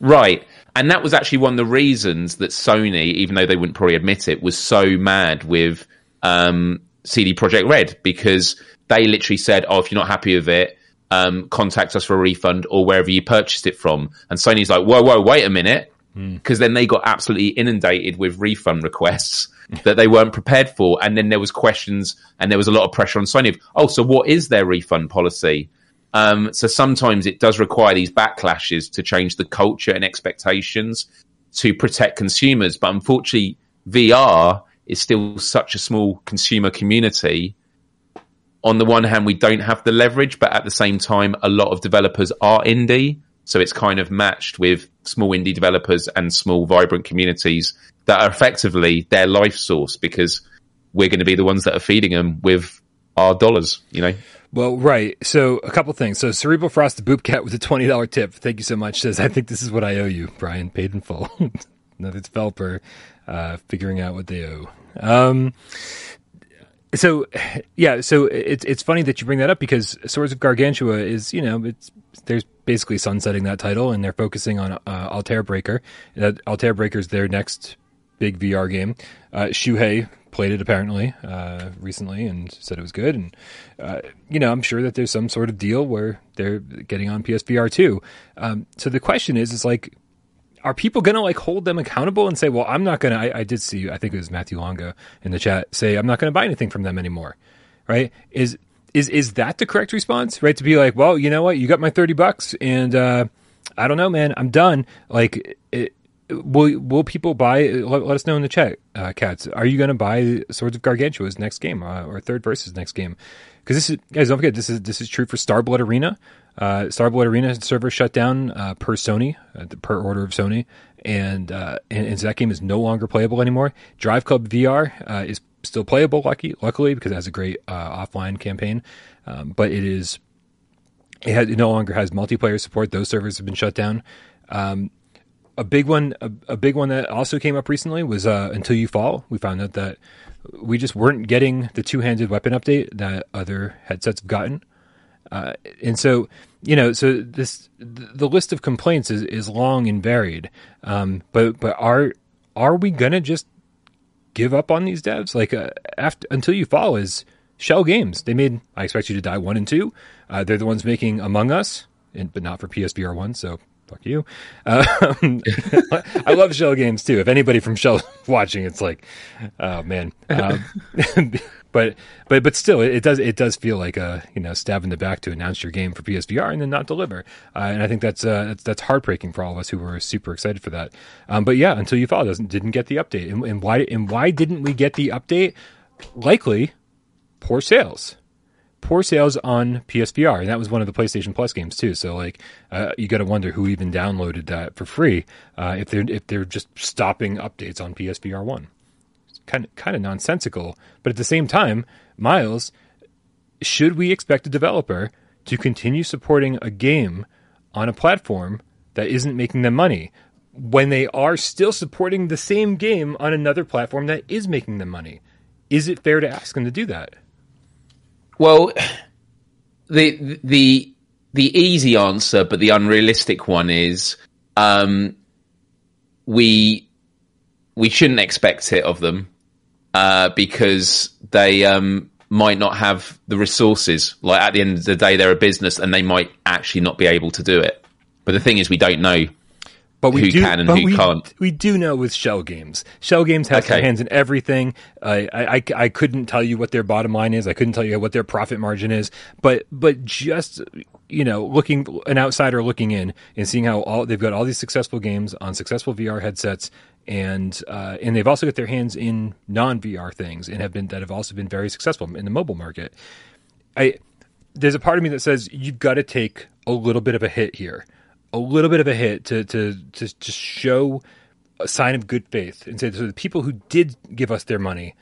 Right. And that was actually one of the reasons that Sony, even though they wouldn't probably admit it, was so mad with um, CD Projekt Red because they literally said, "Oh, if you're not happy with it, um, contact us for a refund or wherever you purchased it from." And Sony's like, "Whoa, whoa, wait a minute! Because then they got absolutely inundated with refund requests that they weren't prepared for and then there was questions and there was a lot of pressure on sony of, oh so what is their refund policy? Um, so sometimes it does require these backlashes to change the culture and expectations to protect consumers but unfortunately vr is still such a small consumer community. On the one hand we don't have the leverage but at the same time a lot of developers are indie so it's kind of matched with small indie developers and small vibrant communities that are effectively their life source because we're going to be the ones that are feeding them with our dollars, you know? Well, right. So a couple things. So Cerebral Frost the Boop Cat with a twenty dollar tip. Thank you so much. Says I think this is what I owe you, Brian. Paid in full. Another developer uh, figuring out what they owe. Um, so yeah, so it's it's funny that you bring that up because Swords of Gargantua is you know it's there's basically sunsetting that title and they're focusing on uh, Altair Breaker. That Altair Breaker is their next big VR game. Uh, Shuhei played it apparently uh, recently and said it was good. And uh, you know, I'm sure that there's some sort of deal where they're getting on PSVR too. Um, so the question is, is like are people going to like hold them accountable and say, well, I'm not going to, I did see, I think it was Matthew Longa in the chat say, I'm not going to buy anything from them anymore. Right. Is, is, is that the correct response? Right. To be like, well, you know what? You got my 30 bucks and, uh, I don't know, man, I'm done. Like, it, will will people buy? Let, let, us know in the chat, uh, cats. Are you going to buy Swords of Gargantua's next game uh, or Thirdverse's next game? Because this is guys, don't forget this is this is true for Starblood Arena. Uh, Starblood Arena server shut down uh, per Sony, uh, per order of Sony, and, uh, and, and so that game is no longer playable anymore. Drive Club VR uh, is still playable, lucky, luckily, because it has a great uh, offline campaign, um, but it is it, has, it, no longer has multiplayer support. Those servers have been shut down. Um, a big one, a, a, big one that also came up recently was Until You Fall. We found out that we just weren't getting the two-handed weapon update that other headsets have gotten. Uh, and so, you know, so this the list of complaints is, is long and varied. Um, but but are are we gonna just give up on these devs? Like uh, after until you fall is Schell Games. They made I expect you to die one and two. Uh, they're the ones making Among Us, and, but not for PSVR one. So fuck you. Um, I love Schell Games too. If anybody from Schell watching, it's like, oh man. Um, but but but still, it, does it does feel like a you know stab in the back to announce your game for PSVR and then not deliver. Uh, and I think that's uh, that's that's heartbreaking for all of us who were super excited for that. Um, but yeah, until you fall doesn't didn't get the update, and, and why and why didn't we get the update? Likely, poor sales poor sales on PSVR, and that was one of the PlayStation Plus games too. So like, uh, you got to wonder who even downloaded that for free uh, if they're if they're just stopping updates on PSVR one. Kind of kind of nonsensical, but at the same time, Miles, should we expect a developer to continue supporting a game on a platform that isn't making them money? When they are still supporting the same game on another platform that is making them money, is it fair to ask them to do that? Well, the the the easy answer, but the unrealistic one is um, we we shouldn't expect it of them uh, because they um, might not have the resources. Like at the end of the day, they're a business and they might actually not be able to do it. But the thing is, we don't know but we who do, can and who we, can't. We do know with Schell Games. Schell Games has their hands in everything. I, I, I couldn't tell you what their bottom line is. I couldn't tell you what their profit margin is. But but just you know, looking an outsider looking in and seeing how all they've got all these successful games on successful VR headsets, and uh, and they've also got their hands in non VR things and have been that have also been very successful in the mobile market. I there's a part of me that says you've got to take a little bit of a hit here, a little bit of a hit to to to just show a sign of good faith and say to the people who did give us their money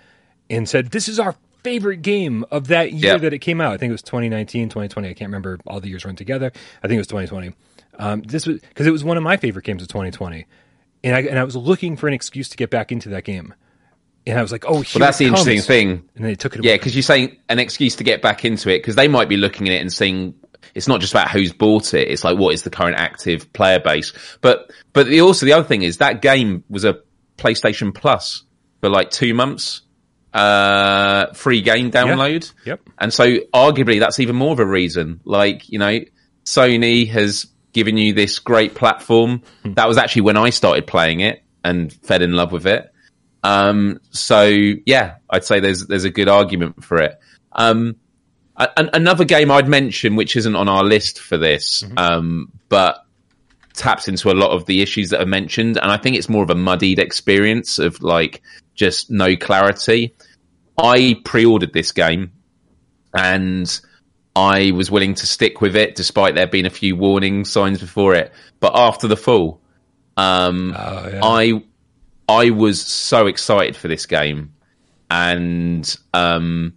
and said this is our favorite game of that year Yeah. that it came out. I think it was 2019, 2020. I can't remember all the years run together. I think it was 2020. Um, this was because it was one of my favorite games of 2020, and I and I was looking for an excuse to get back into that game. And I was like, "Oh, here Well, that's the interesting comes. thing. And they took it. Yeah, because you're saying an excuse to get back into it because they might be looking at it and seeing it's not just about who's bought it. It's like what is the current active player base. But but the, also the other thing is that game was a PlayStation Plus for like two months, uh, free game download. Yep. And so arguably that's even more of a reason. Like you know, Sony has given you this great platform. That was actually when I started playing it and fell in love with it. Um, so yeah, I'd say there's there's a good argument for it. Um, an- another game I'd mention, which isn't on our list for this, um, but taps into a lot of the issues that are mentioned, and I think it's more of a muddied experience of like just no clarity. I pre-ordered this game, and I was willing to stick with it despite there being a few warning signs before it. But after the fall, um, Oh, yeah. I I was so excited for this game, and um,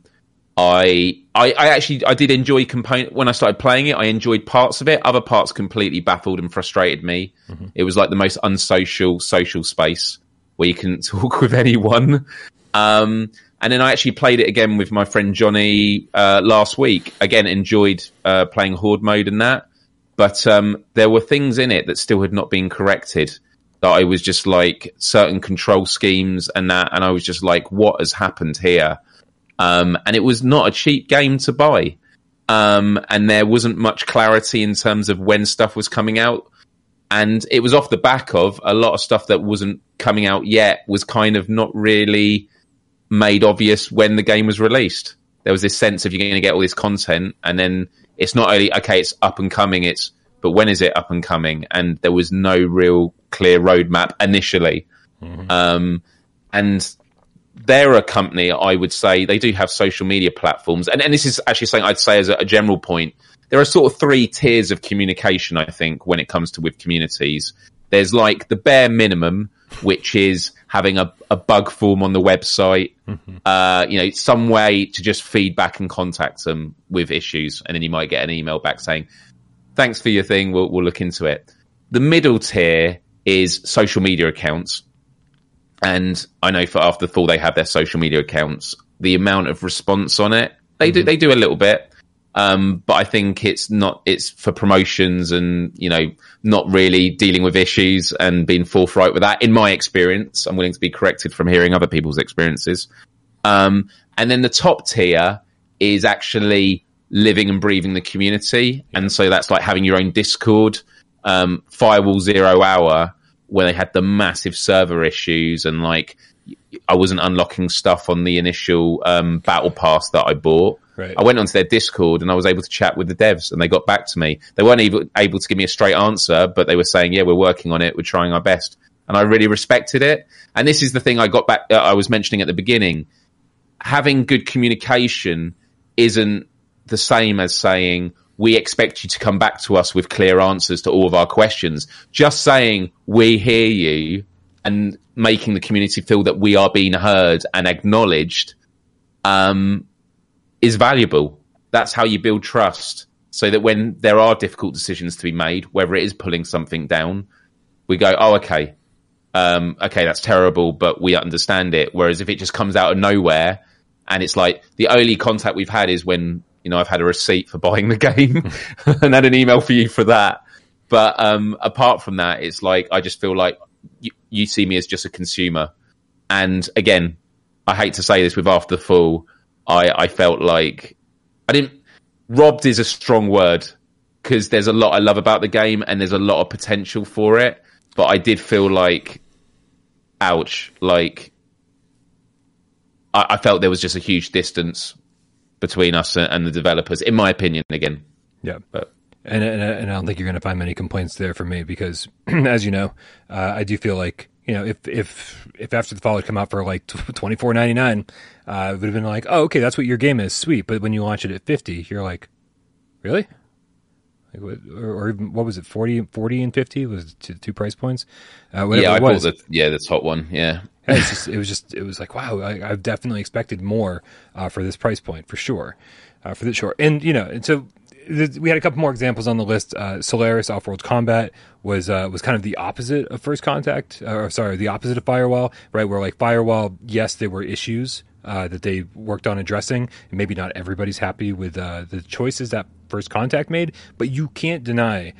I, I I actually I did enjoy component when I started playing it. I enjoyed parts of it. Other parts completely baffled and frustrated me. It was like the most unsocial social space where you couldn't talk with anyone. Um, and then I actually played it again with my friend Johnny uh, last week. Again, enjoyed uh, playing horde mode and that, but um, there were things in it that still had not been corrected. That I was just like certain control schemes and that, and I was just like, what has happened here? Um, and it was not a cheap game to buy. Um, and there wasn't much clarity in terms of when stuff was coming out. And it was off the back of a lot of stuff that wasn't coming out yet was kind of not really made obvious when the game was released. There was this sense of you're going to get all this content, and then it's not only okay, it's up and coming. It's but when is it up and coming? And there was no real clear roadmap initially. Um, and they're a company, I would say, they do have social media platforms. And, and this is actually something I'd say as a, a general point. There are sort of three tiers of communication, I think, when it comes to with communities. There's like the bare minimum, which is having a, a bug form on the website, uh, you know, some way to just feedback and contact them with issues. And then you might get an email back saying, thanks for your thing. We'll, we'll look into it. The middle tier is social media accounts. And I know for After the Fall, they have their social media accounts. The amount of response on it, they do, they do a little bit. Um, but I think it's not, it's for promotions and, you know, not really dealing with issues and being forthright with that. In my experience, I'm willing to be corrected from hearing other people's experiences. Um, and then the top tier is actually living and breathing the community. And so that's like having your own Discord, um, Firewall Zero Hour, where they had the massive server issues and like, I wasn't unlocking stuff on the initial um, battle pass that I bought. Right. I went onto their Discord and I was able to chat with the devs, and they got back to me. They weren't able, able to give me a straight answer, but they were saying, "Yeah, we're working on it. We're trying our best." And I really respected it. And this is the thing I got back. Uh, I was mentioning at the beginning: having good communication isn't the same as saying we expect you to come back to us with clear answers to all of our questions. Just saying we hear you and making the community feel that we are being heard and acknowledged um, is valuable. That's how you build trust. So that when there are difficult decisions to be made, whether it is pulling something down, we go, "Oh, okay, um, okay, that's terrible, but we understand it." Whereas if it just comes out of nowhere and it's like the only contact we've had is when you know I've had a receipt for buying the game and had an email for you for that. But um, apart from that, it's like I just feel like you, you see me as just a consumer. And again, I hate to say this with After the Fall, I, I felt like I didn't. Robbed is a strong word because there's a lot I love about the game and there's a lot of potential for it. But I did feel like, ouch, like I, I felt there was just a huge distance between us and the developers, in my opinion. Again, Yeah. but And, and and I don't think you're going to find many complaints there from me because, as you know, uh, I do feel like you know if if if after the fall had come out for like twenty four ninety nine, uh, it would have been like, oh, okay, that's what your game is, sweet. But when you launch it at fifty, you're like, really? Like, what, or, or even what was it, 40, 40 and fifty was two, two price points? Uh, whatever yeah, I pulled it was. yeah the top one. Yeah, Yeah, it's just, it was just, it was like, wow, I, I've definitely expected more uh, for this price point for sure, uh, for the sure. And you know, and so we had a couple more examples on the list. Uh, Solaris Off-World Combat was uh, was kind of the opposite of First Contact, uh, or sorry, the opposite of Firewall, right? Where like Firewall, yes, there were issues. Uh, that they worked on addressing, and maybe not everybody's happy with uh, the choices that First Contact made, but you can't deny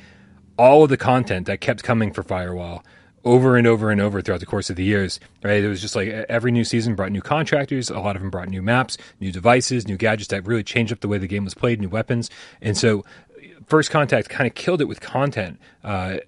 all of the content that kept coming for Firewall over and over and over throughout the course of the years. Right, it was just like every new season brought new contractors. A lot of them brought new maps, new devices, new gadgets that really changed up the way the game was played, new weapons, and so First Contact kind of killed it with content. Uh,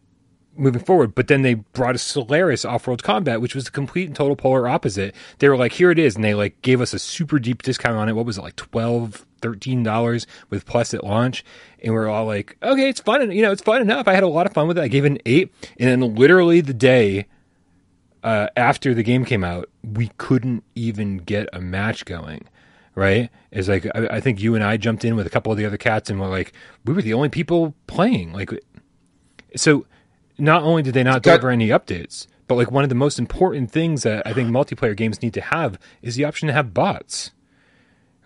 moving forward. But then they brought a Solaris off-world combat, which was the complete and total polar opposite. They were like, here it is. And they like gave us a super deep discount on it. What was it like 12, 13 dollars with plus at launch. And we are all like, okay, it's fun. And you know, it's fun enough. I had a lot of fun with it. I gave it an eight. And then literally the day, uh, after the game came out, we couldn't even get a match going. Right? It's like I, I think you and I jumped in with a couple of the other cats, and we're like, we were the only people playing. Like, so not only did they not got- deliver any updates, but like one of the most important things that I think multiplayer games need to have is the option to have bots.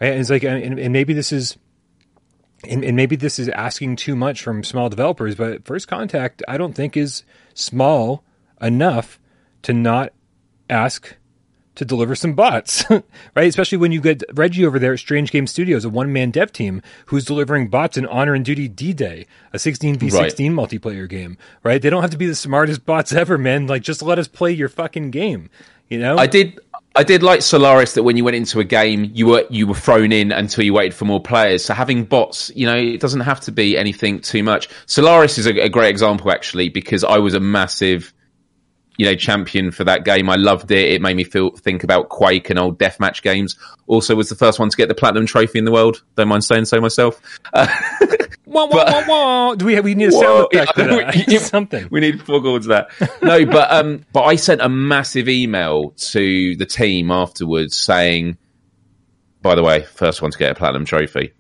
Right? And it's like, and, and maybe this is, and, and maybe this is asking too much from small developers, but First Contact, I don't think is small enough to not ask to deliver some bots, right? Especially when you get Reggie over there at Strange Game Studios, a one man dev team who's delivering bots in Honor and Duty D Day, a 16v16 multiplayer game, right? They don't have to be the smartest bots ever, man. Like, just let us play your fucking game, you know? I did. I did like Solaris that when you went into a game, you were you were thrown in until you waited for more players. So having bots, you know, it doesn't have to be anything too much. Solaris is a, a great example actually because I was a massive, you know, champion for that game. I loved it. It made me feel think about Quake and old deathmatch games. Also, was the first one to get the platinum trophy in the world. Don't mind saying so myself. Uh, Wah, wah, wah, wah. Do we have, we need a sound effect yeah, we- Something. We need four chords that. No, but um, but I sent a massive email to the team afterwards saying, by the way, first one to get a platinum trophy.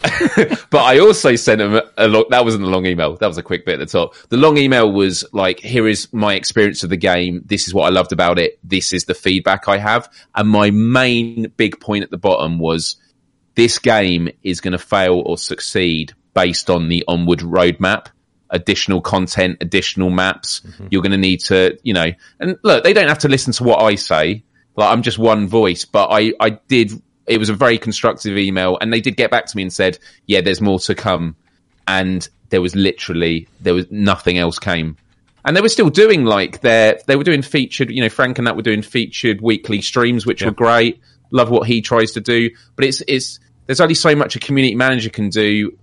but I also sent them a, long, that wasn't a long email. That was a quick bit at the top. The long email was like, here is my experience of the game. This is what I loved about it. This is the feedback I have. And my main big point at the bottom was this game is going to fail or succeed based on the onward roadmap additional content additional maps mm-hmm. you're going to need to you know and look they don't have to listen to what i say like i'm just one voice but i i did it was a very constructive email and they did get back to me and said yeah there's more to come. And there was literally there was nothing else came. And they were still doing like their they were doing featured you know frank and that were doing featured weekly streams which were great. Love what he tries to do. But it's it's there's only so much a community manager can do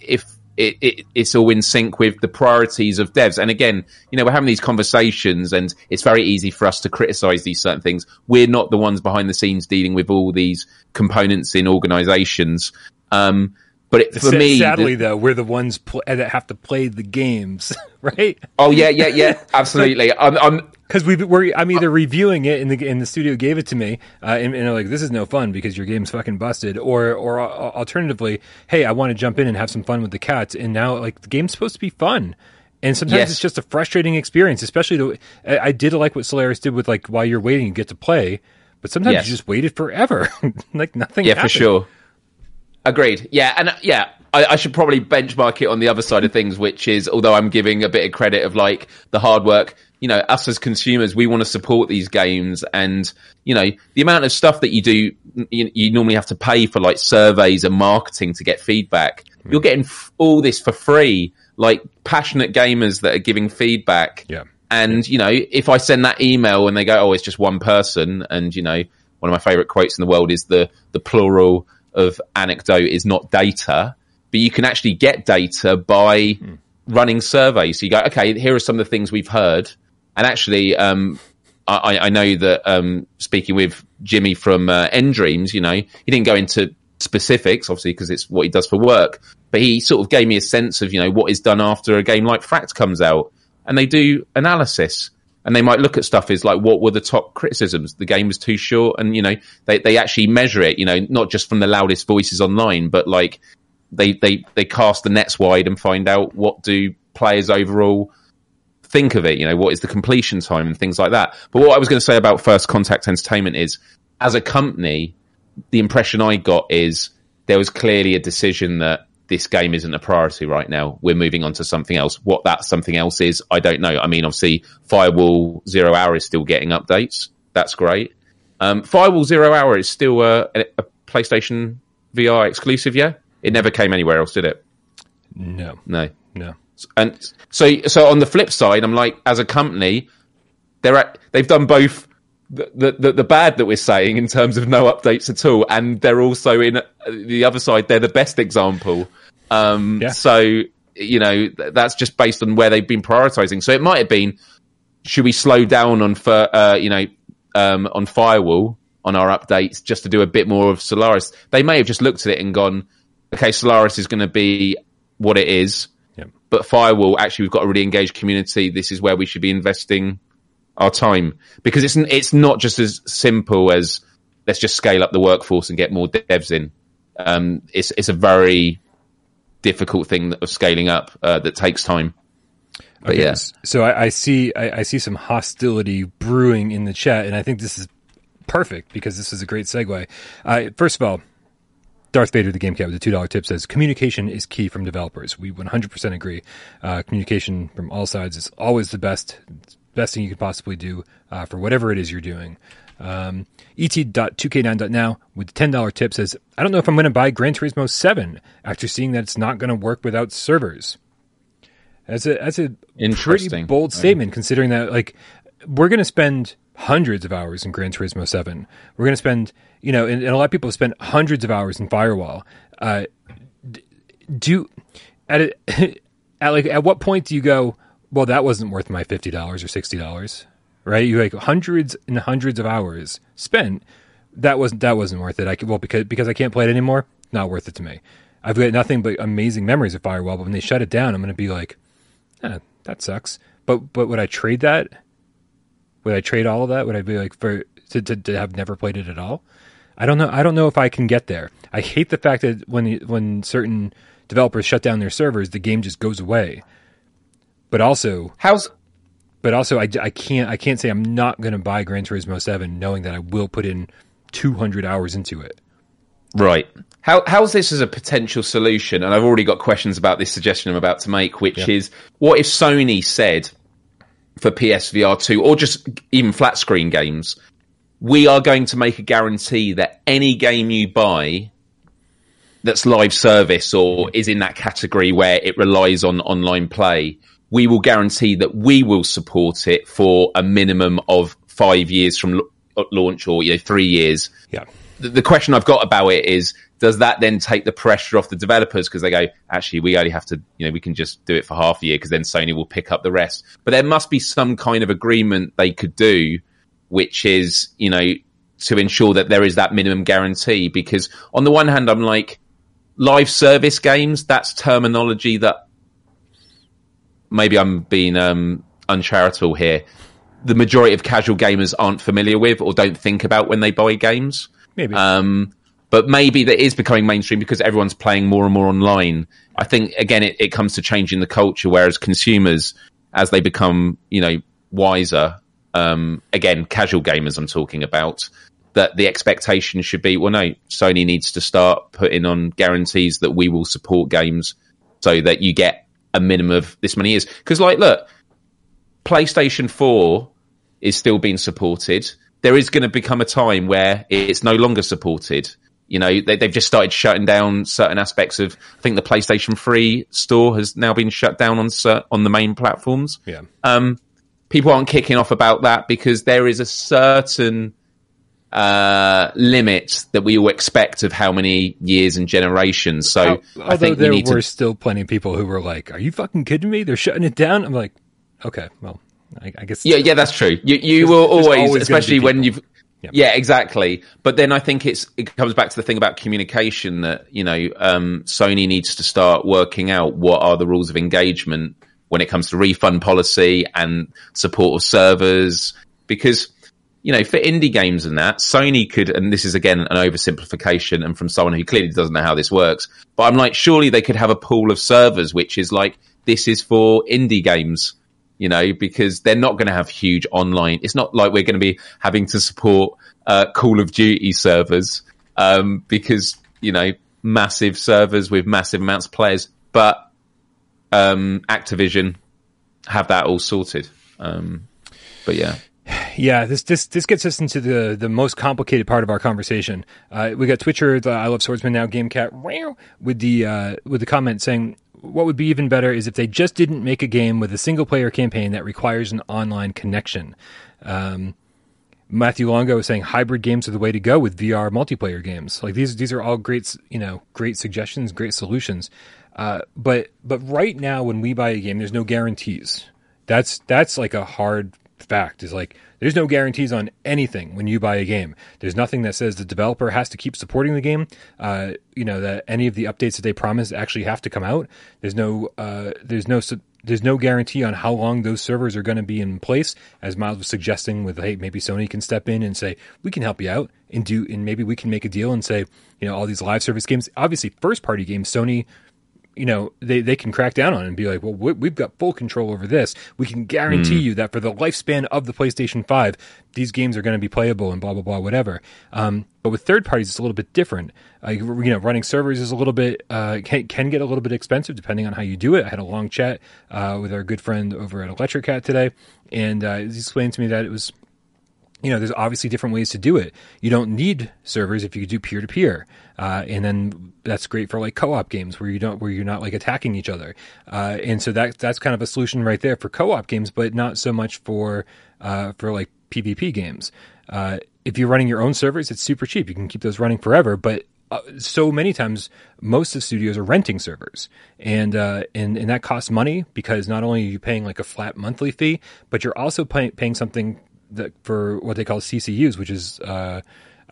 if it, it, it's all in sync with the priorities of devs. And again, you know, we're having these conversations and it's very easy for us to criticize these certain things. We're not the ones behind the scenes dealing with all these components in organizations. Um, but it, for Sa- me, sadly, the- though, we're the ones pl- that have to play the games, right? oh yeah, yeah, yeah, absolutely. I'm, I'm, Because we we're I'm either reviewing it and the and the studio gave it to me, uh, and, and they're like, "This is no fun because your game's fucking busted," or or uh, alternatively, "Hey, I want to jump in and have some fun with the cats," and now like the game's supposed to be fun. And sometimes Yes. it's just a frustrating experience, especially the. I I did like what Solaris did with like while you're waiting, you get to play, but sometimes Yes. you just waited forever, like nothing. Yeah, happened. for sure. Agreed. Yeah, and uh, yeah, I, I should probably benchmark it on the other side of things, which is although I'm giving a bit of credit of like the hard work. You know, us as consumers, we want to support these games, and you know, the amount of stuff that you do, you, you normally have to pay for like surveys and marketing to get feedback. You're getting f- all this for free, like passionate gamers that are giving feedback. Yeah. And, you know, if I send that email and they go, oh, it's just one person, and, you know, one of my favorite quotes in the world is the, the plural of anecdote is not data, but you can actually get data by running surveys. So you go, okay, here are some of the things we've heard. And actually, um, I, I know that um, speaking with Jimmy from uh, nDreams, you know, he didn't go into specifics, obviously, because it's what he does for work. But he sort of gave me a sense of, you know, what is done after a game like Fracked comes out. And they do analysis. And they might look at stuff as like, what were the top criticisms? The game was too short. And, you know, they, they actually measure it, you know, not just from the loudest voices online, but like they, they, they cast the nets wide and find out what do players overall think of it. You know, what is the completion time and things like that. But what I was going to say about First Contact Entertainment is, as a company, the impression I got is there was clearly a decision that this game isn't a priority right now. We're moving on to something else. What that something else is, I don't know. I mean, obviously, Firewall Zero Hour is still getting updates. That's great. Um, Firewall Zero Hour is still a, a PlayStation VR exclusive, yeah? It never came anywhere else, did it? No, No no. and so so on the flip side, I'm like, as a company, they're at, they've done both the, the the bad that we're saying in terms of no updates at all, and they're also in uh, the other side. They're the best example. Um, Yeah. So you know th- that's just based on where they've been prioritizing. So it might have been, should we slow down on for uh, you know um, on firewall on our updates just to do a bit more of Solaris? They may have just looked at it and gone, okay, Solaris is going to be what it is Yep. but firewall actually we've got a really engaged community this is where we should be investing our time because it's it's not just as simple as let's just scale up the workforce and get more devs in um, it's it's a very difficult thing of scaling up uh, that takes time but Okay, yeah So I, I see I, I see some hostility brewing in the chat, and I think this is perfect because this is a great segue. Uh, first of all, Darth Vader, the Game Cat with the two dollar tip says communication is key from developers. We one hundred percent agree. Uh, communication from all sides is always the best best thing you could possibly do uh, for whatever it is you're doing. Um, et.2k9.now with the $10 tip says, I don't know if I'm going to buy Gran Turismo 7 after seeing that it's not going to work without servers. That's a that's a pretty bold statement, considering that like we're going to spend hundreds of hours in Gran Turismo Seven. We're going to spend, you know, and, and a lot of people have spent hundreds of hours in Firewall. Uh, do at a, at like at what point do you go? Well, that wasn't worth my fifty dollars or sixty dollars, right? You like hundreds and hundreds of hours spent. That wasn't that wasn't worth it. I could, well because because I can't play it anymore. Not worth it to me. I've got nothing but amazing memories of Firewall, but when they shut it down, I'm going to be like, eh, that sucks. But but would I trade that? Would I trade all of that? Would I be like for to, to, to have never played it at all? I don't know. I don't know if I can get there. I hate the fact that when when certain developers shut down their servers, the game just goes away. But also, how's but also, I, I can't I can't say I'm not going to buy Gran Turismo Seven, knowing that I will put in 200 hours into it. Right. How how's this as a potential solution? And I've already got questions about this suggestion I'm about to make, which is what if Sony said for PSVR two or just even flat screen games, we are going to make a guarantee that any game you buy that's live service or is in that category where it relies on online play, we will guarantee that we will support it for a minimum of five years from l- uh, launch or you know three years Yeah. the, the question I've got about it is does that then take the pressure off the developers because they go, actually, we only have to, you know, we can just do it for half a year because then Sony will pick up the rest. But there must be some kind of agreement they could do, which is, you know, to ensure that there is that minimum guarantee. Because on the one hand, I'm like, live service games, that's terminology that maybe I'm being um, uncharitable here. The majority of casual gamers aren't familiar with or don't think about when they buy games. Maybe. Um, but maybe that is becoming mainstream because everyone's playing more and more online. I think again, it, it comes to changing the culture. Whereas consumers, as they become, you know, wiser, um, again, casual gamers, I'm talking about, that the expectation should be, well, no, Sony needs to start putting on guarantees that we will support games so that you get a minimum of this many years. Because, like, look, PlayStation 4 is still being supported. There is going to become a time where it's no longer supported. You know, they, have just started shutting down certain aspects of. I think the PlayStation 3 store has now been shut down on on the main platforms. Yeah. Um, people aren't kicking off about that because there is a certain uh, limit that we all expect of how many years and generations. So Although I think there we were to... still plenty of people who were like, "Are you fucking kidding me? They're shutting it down." I'm like, "Okay, well, I, I guess." Yeah, yeah, that's true. You you will always, always especially when you've. Yep. Yeah, exactly. But then I think it's it comes back to the thing about communication that you know um, Sony needs to start working out what are the rules of engagement when it comes to refund policy and support of servers because you know, for indie games and that, Sony could, and this is again an oversimplification and from someone who clearly doesn't know how this works, but I'm like, surely they could have a pool of servers which is like, this is for indie games, you know, because they're not going to have huge online. It's not like we're going to be having to support uh, Call of Duty servers um, because, you know, massive servers with massive amounts of players, but um, Activision have that all sorted. Um, but yeah. Yeah, this this this gets us into the the most complicated part of our conversation. Uh, we got Twitcher, the I love swordsman now Gamecat with the uh, with the comment saying what would be even better is if they just didn't make a game with a single player campaign that requires an online connection. Um, Matthew Longo was saying hybrid games are the way to go with VR multiplayer games. Like these these are all great you know great suggestions, great solutions. Uh, but but right now when we buy a game, there's no guarantees. That's that's like a hard fact is like there's no guarantees on anything when you buy a game. There's nothing that says the developer has to keep supporting the game. Uh, you know that any of the updates that they promise actually have to come out. There's no uh, there's no there's no guarantee on how long those servers are going to be in place. As Miles was suggesting, with hey, maybe Sony can step in and say we can help you out and do, and maybe we can make a deal and say you know all these live service games. Obviously, first party games, Sony you know they, they can crack down on and be like well we've got full control over this. We can guarantee mm. you that for the lifespan of the playstation 5 these games are going to be playable and blah blah blah whatever. Um, but with third parties it's a little bit different. Uh, you know running servers is a little bit uh, can, can get a little bit expensive depending on how you do it. I had a long chat uh, with our good friend over at electric cat today and uh, he explained to me that it was you know, there's obviously different ways to do it. You don't need servers if you do peer to peer, and then that's great for like co-op games where you don't where you're not like attacking each other. Uh, and so that that's kind of a solution right there for co-op games, but not so much for uh, for like PvP games. Uh, if you're running your own servers, it's super cheap. You can keep those running forever, but uh, so many times most of studios are renting servers and uh, and and that costs money because not only are you paying like a flat monthly fee but you're also pay- paying something that for what they call CCUs, which is uh,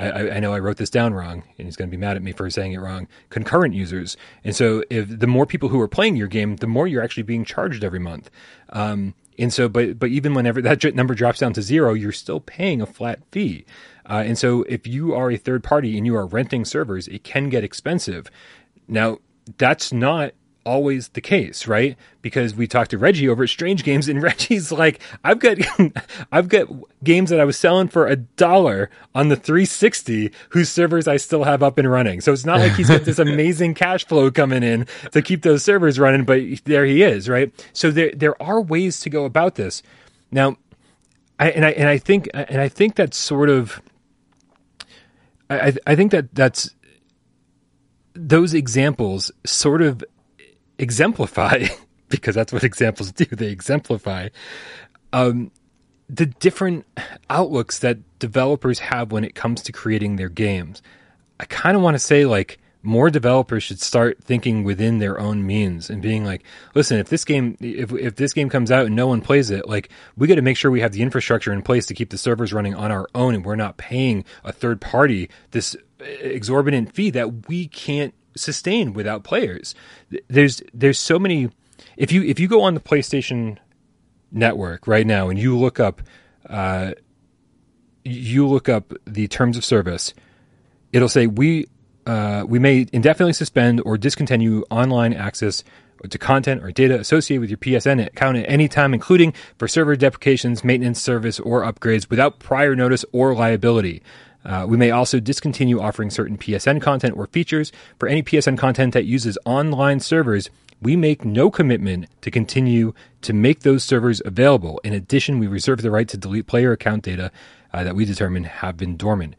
I, I, know I wrote this down wrong, and he's going to be mad at me for saying it wrong. Concurrent users, and so if the more people who are playing your game, the more you're actually being charged every month. Um, and so, but but even whenever that number drops down to zero, you're still paying a flat fee. Uh, and so, if you are a third party and you are renting servers, it can get expensive. Now, that's not always the case, right? Because we talked to Reggie over at Strange Games, and Reggie's like, "I've got, I've got games that I was selling for a dollar on the 360, whose servers I still have up and running. So it's not like he's got this amazing cash flow coming in to keep those servers running, but there he is, right? So there, there are ways to go about this. Now, I, and I, and I think, and I think that's sort of, I, I think that that's those examples sort of exemplify, because that's what examples do, they exemplify um, the different outlooks that developers have when it comes to creating their games. I kind of want to say, like, more developers should start thinking within their own means and being like, listen, if this game if if this game comes out and no one plays it, like we got to make sure we have the infrastructure in place to keep the servers running on our own and we're not paying a third party this exorbitant fee that we can't sustain without players. There's there's so many if you if you go on the PlayStation network right now and you look up uh, you look up the terms of service, it'll say we uh, we may indefinitely suspend or discontinue online access to content or data associated with your PSN account at any time, including for server deprecations, maintenance, service, or upgrades without prior notice or liability. Uh, we may also discontinue offering certain PSN content or features. For any PSN content that uses online servers, we make no commitment to continue to make those servers available. In addition, we reserve the right to delete player account data uh, that we determine have been dormant.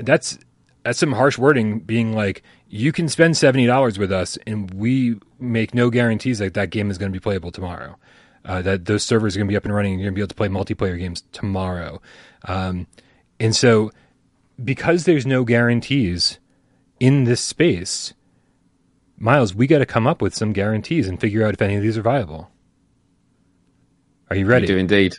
That's that's some harsh wording being like you can spend $70 with us and we make no guarantees that that game is going to be playable tomorrow uh, that those servers are going to be up and running and you're going to be able to play multiplayer games tomorrow um, and so because there's no guarantees in this space miles we got to come up with some guarantees and figure out if any of these are viable are you ready We do indeed.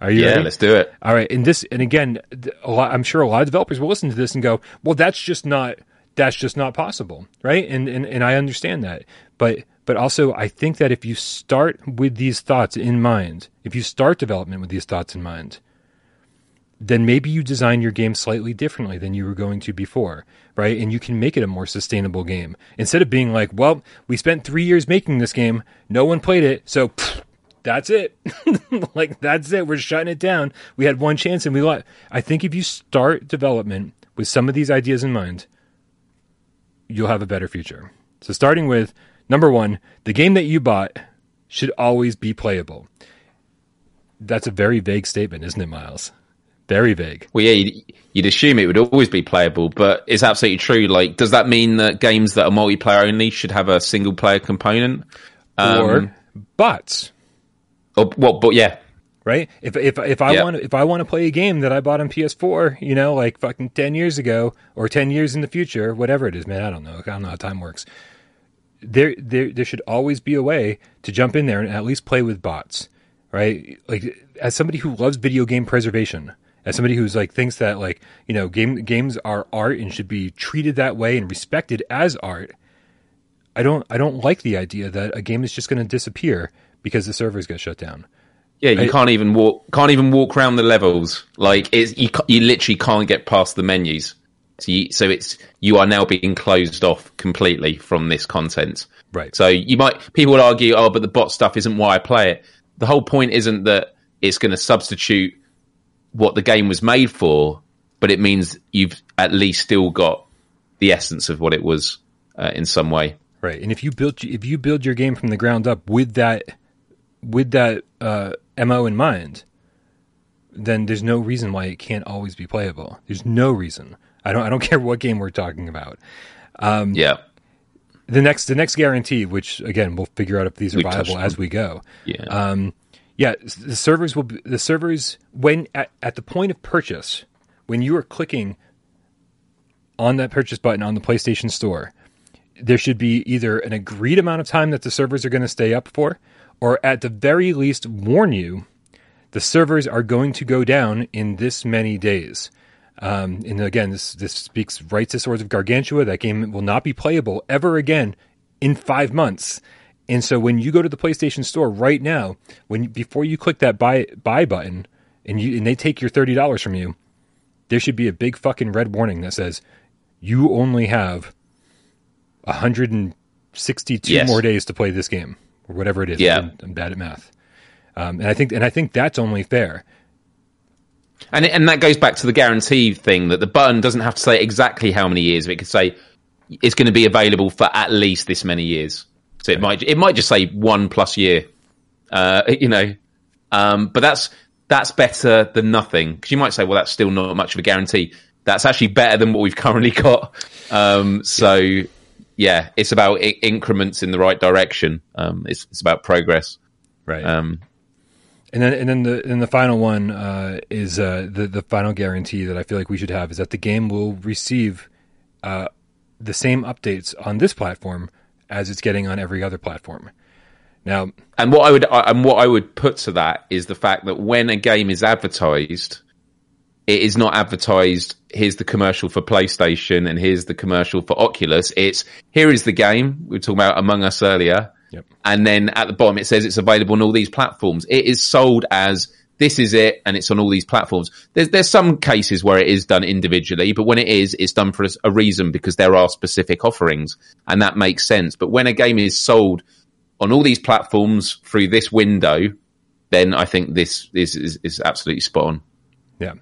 are you Yeah, ready let's do it. all right, and this, and again, a lot, I'm sure a lot of developers will listen to this and go, "Well, that's just not that's just not possible," right? And and and I understand that, but but also I think that if you start with these thoughts in mind, if you start development with these thoughts in mind, then maybe you design your game slightly differently than you were going to before, right? And you can make it a more sustainable game instead of being like, "Well, we spent three years making this game, no one played it, so." that's it. like that's it. We're shutting it down. We had one chance and we let. I think if you start development with some of these ideas in mind, you'll have a better future. So starting with number 1, the game that you bought should always be playable. That's a very vague statement, isn't it, Miles? Very vague. Well, yeah, you'd, you'd assume it would always be playable, but it's absolutely true. Like, does that mean that games that are multiplayer only should have a single player component? Um, or bots, or what? But yeah, right? If if if I want if I want to play a game that I bought on PS4, you know, like fucking ten years ago or ten years in the future, whatever it is, man, I don't know. I don't know how time works. There there there should always be a way to jump in there and at least play with bots, right? Like as somebody who loves video game preservation, as somebody who's like thinks that like you know game games are art and should be treated that way and respected as art. I don't I don't like the idea that a game is just going to disappear because the servers get shut down. yeah, you I- can't even walk. Can't even walk around the levels. Like, it's you. You literally can't get past the menus. So, you, so it's you are now being closed off completely from this content. Right. So you might people would argue, oh, but the bot stuff isn't why I play it. The whole point isn't that it's going to substitute what the game was made for, but it means you've at least still got the essence of what it was uh, in some way. Right, and if you build if you build your game from the ground up with that with that uh, mo in mind, then there's no reason why it can't always be playable. There's no reason. I don't I don't care what game we're talking about. Yeah, The next the next guarantee, which again we'll figure out if these are We've viable as we go. yeah, Um, yeah, the servers will be, the servers when at, at the point of purchase, when you are clicking on that purchase button on the PlayStation Store, there should be either an agreed amount of time that the servers are going to stay up for, or at the very least warn you the servers are going to go down in this many days. Um, and again, this this speaks right to Swords of Gargantua. That game will not be playable ever again in five months. And so when you go to the PlayStation Store right now, when before you click that buy buy button and you and they take your thirty dollars from you, there should be a big fucking red warning that says you only have 162 Yes. more days to play this game or whatever it is. Yeah. I'm, I'm bad at math. Um, and I think and I think that's only fair. and and that goes back to the guarantee thing that the button doesn't have to say exactly how many years. But it could say it's going to be available for at least this many years. So it might it might just say one plus year. Uh, you know, um, but that's that's better than nothing because you might say, well, that's still not much of a guarantee. That's actually better than what we've currently got. Um, so yeah, it's about I- increments in the right direction. Um, it's it's about progress. Right. Um, And then, and then the and the final one uh, is uh, the the final guarantee that I feel like we should have is that the game will receive uh, the same updates on this platform as it's getting on every other platform. Now, and what I would and what I would put to that is the fact that when a game is advertised, it is not advertised. Here's the commercial for PlayStation, and here's the commercial for Oculus. It's here is the game we were talking about Among Us earlier, Yep. and then at the bottom it says it's available on all these platforms. It is sold as this is it, and it's on all these platforms. There's there's some cases where it is done individually, but when it is, it's done for a reason because there are specific offerings, and that makes sense. But when a game is sold on all these platforms through this window, then I think this is, is, is absolutely spot on. Yeah,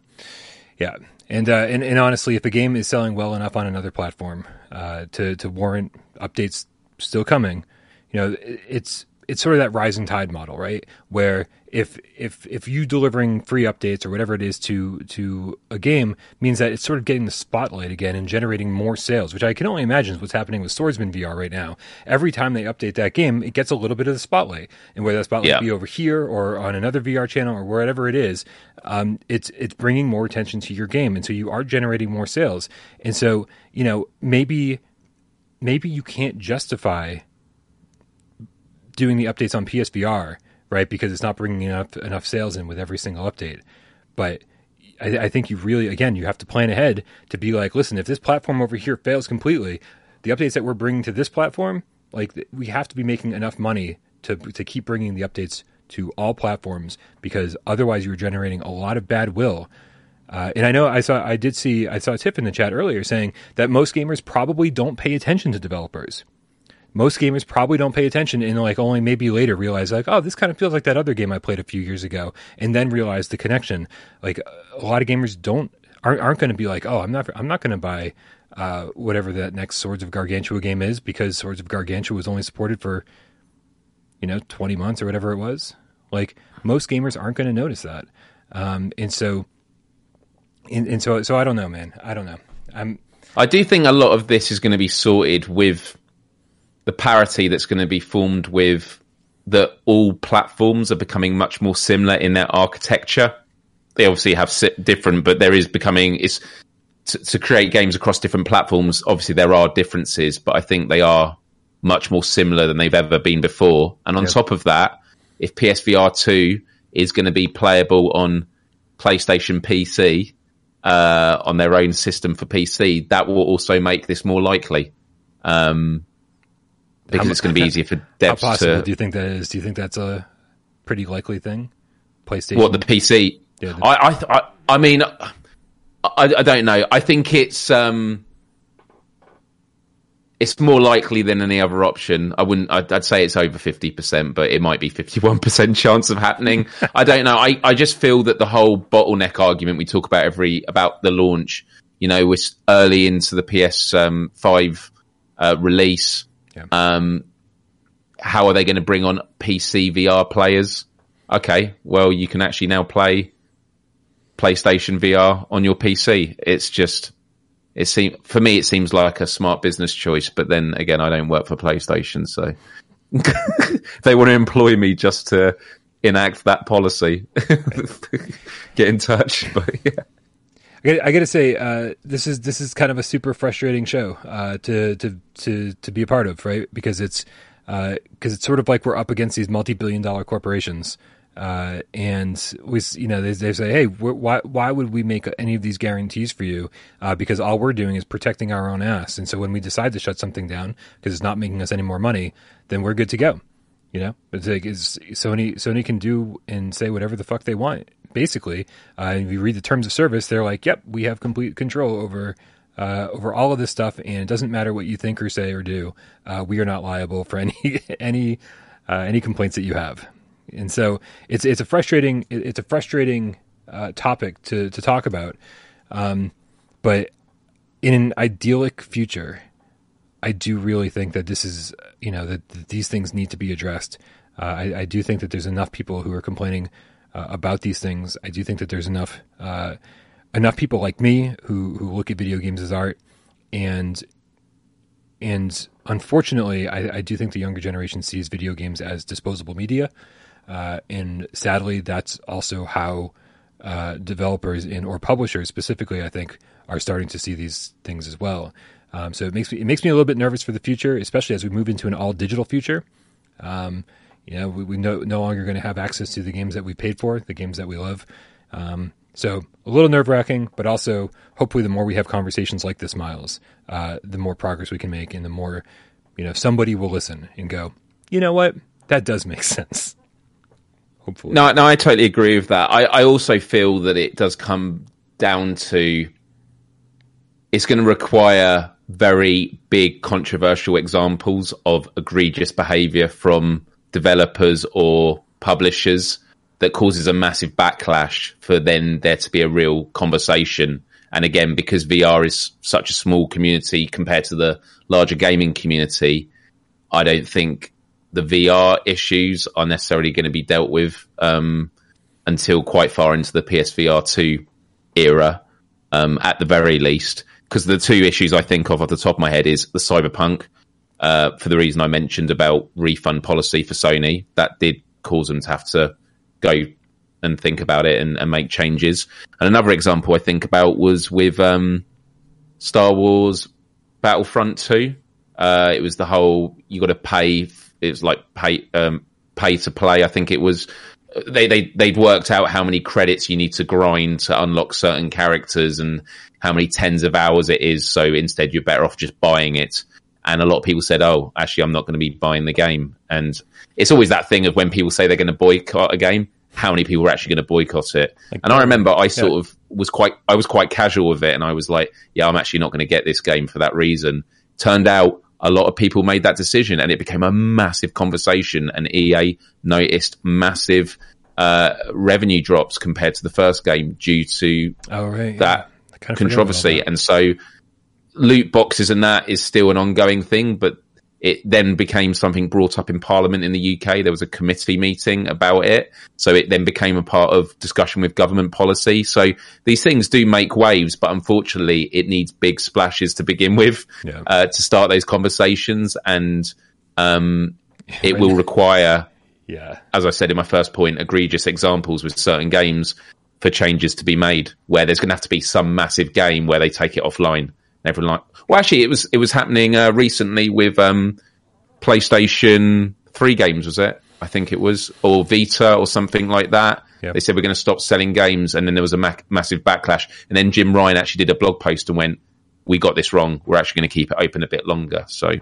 yeah, and, uh, and and honestly, if a game is selling well enough on another platform uh, to to warrant updates still coming, you know, it's it's sort of that rising tide model, right? Where if if if you delivering free updates or whatever it is to to a game means that it's sort of getting the spotlight again and generating more sales, which I can only imagine is what's happening with Swordsman VR right now. Every time they update that game, it gets a little bit of the spotlight, and whether that spotlight Yeah. be over here or on another VR channel or wherever it is, um, it's it's bringing more attention to your game, and so you are generating more sales. And so you know maybe maybe you can't justify doing the updates on PSVR, right? Because it's not bringing enough enough sales in with every single update. But I, I think you really, again, you have to plan ahead to be like, listen, if this platform over here fails completely, the updates that we're bringing to this platform, like we have to be making enough money to to keep bringing the updates to all platforms because otherwise you're generating a lot of bad will. Uh, and I know I saw I did see I saw a tip in the chat earlier saying that most gamers probably don't pay attention to developers most gamers probably don't pay attention and like only maybe later realize like oh this kind of feels like that other game i played a few years ago and then realize the connection. Like a lot of gamers don't aren't, aren't going to be like oh i'm not i'm not going to buy uh, whatever that next swords of gargantua game is because swords of gargantua was only supported for you know 20 months or whatever it was. Like most gamers aren't going to notice that. Um, and so and, and so so i don't know man. I don't know. I'm I do think a lot of this is going to be sorted with the parity that's going to be formed with that all platforms are becoming much more similar in their architecture. They obviously have different, but there is becoming it's to, to create games across different platforms. Obviously, there are differences, but I think they are much more similar than they've ever been before. And on Yep. top of that, if PSVR two is going to be playable on PlayStation PC uh, on their own system for PC, that will also make this more likely. Um, because it's going to be easier for devs. how possible to do you think that is do you think that's a pretty likely thing playstation what the PC. Yeah, the- I, I, th- I, I mean, I, I don't know. I think it's um, it's more likely than any other option. I wouldn't. I'd, I'd say it's over fifty percent, but it might be fifty-one percent chance of happening. I don't know. I, I just feel that the whole bottleneck argument we talk about every about the launch. You know, we're early into the PS um, five uh, release. Yeah. Um, how are they going to bring on PC VR players? Okay, well, you can actually now play PlayStation VR on your PC. It's just, it seems for me, it seems like a smart business choice. But then again, I don't work for PlayStation, so they want to employ me just to enact that policy. Get in touch, but yeah. I got, to say, uh, this is this is kind of a super frustrating show uh, to to to to be a part of, right? Because it's because it's sort of like we're up against these multi-billion-dollar corporations, uh, and we, you know, they, they say, hey, why why would we make any of these guarantees for you? Uh, because all we're doing is protecting our own ass, and so when we decide to shut something down because it's not making us any more money, then we're good to go. You know, it's like it's, Sony. Sony can do and say whatever the fuck they want. Basically, uh, if you read the terms of service, they're like, "Yep, we have complete control over uh, over all of this stuff, and it doesn't matter what you think or say or do. Uh, we are not liable for any any uh, any complaints that you have." And so it's it's a frustrating it's a frustrating uh, topic to to talk about. Um, but in an idyllic future, I do really think that this is, you know, that, that these things need to be addressed. Uh, I, I do think that there's enough people who are complaining uh, about these things. I do think that there's enough uh, enough people like me who who look at video games as art, and and unfortunately, I, I do think the younger generation sees video games as disposable media, uh, and sadly, that's also how uh, developers and or publishers specifically, I think, are starting to see these things as well. Um, so it makes me it makes me a little bit nervous for the future, especially as we move into an all digital future. Um, you know, we, we no, no longer going to have access to the games that we paid for, the games that we love. Um, so a little nerve wracking, but also hopefully the more we have conversations like this, Miles, uh, the more progress we can make, and the more you know somebody will listen and go, you know what, that does make sense. Hopefully, no, no, I totally agree with that. I, I also feel that it does come down to it's going to require very big controversial examples of egregious behavior from developers or publishers that causes a massive backlash for then there to be a real conversation. And again, because VR is such a small community compared to the larger gaming community, I don't think the VR issues are necessarily going to be dealt with um, until quite far into the PSVR 2 era, um, at the very least. Because the two issues I think of off the top of my head is the Cyberpunk, uh, for the reason I mentioned about refund policy for Sony. That did cause them to have to go and think about it and, and make changes. And another example I think about was with um, Star Wars Battlefront 2. Uh, it was the whole you got to pay. It was like pay um, pay to play. I think it was they they they'd worked out how many credits you need to grind to unlock certain characters and how many tens of hours it is. So instead, you're better off just buying it. And a lot of people said, "Oh, actually, I'm not going to be buying the game." And it's always that thing of when people say they're going to boycott a game, how many people are actually going to boycott it? Like, and I remember I sort yeah. of was quite, I was quite casual with it, and I was like, "Yeah, I'm actually not going to get this game for that reason." Turned out a lot of people made that decision, and it became a massive conversation. And EA noticed massive uh, revenue drops compared to the first game due to oh, right, that yeah. controversy. And so loot boxes and that is still an ongoing thing, but it then became something brought up in Parliament in the UK. There was a committee meeting about it. So it then became a part of discussion with government policy. So these things do make waves, but unfortunately, it needs big splashes to begin with yeah. uh, to start those conversations. And um, it will require, yeah, as I said in my first point, egregious examples with certain games for changes to be made where there's going to have to be some massive game where they take it offline everyone like. Well, actually, it was it was happening uh, recently with um, PlayStation Three games. Was it? I think it was, or Vita, or something like that. Yep. They said we're going to stop selling games, and then there was a ma- massive backlash. And then Jim Ryan actually did a blog post and went, "We got this wrong. We're actually going to keep it open a bit longer." So,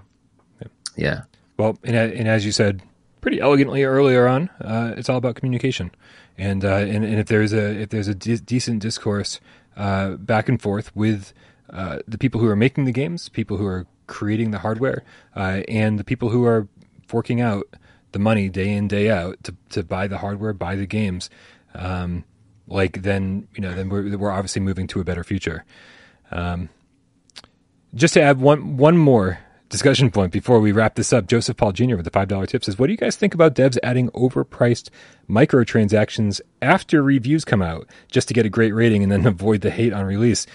yeah. Well, and, and, as you said pretty elegantly earlier on, uh, it's all about communication. And, uh, and, and if there's a if there's a de- decent discourse uh, back and forth with uh, the people who are making the games, people who are creating the hardware, uh, and the people who are forking out the money day in day out to to buy the hardware, buy the games. Um, like then you know then we're we're obviously moving to a better future. Um, just to add one one more discussion point before we wrap this up, Joseph Paul Jr. with the five dollar tip says, "What do you guys think about devs adding overpriced microtransactions after reviews come out just to get a great rating and then avoid the hate on release?"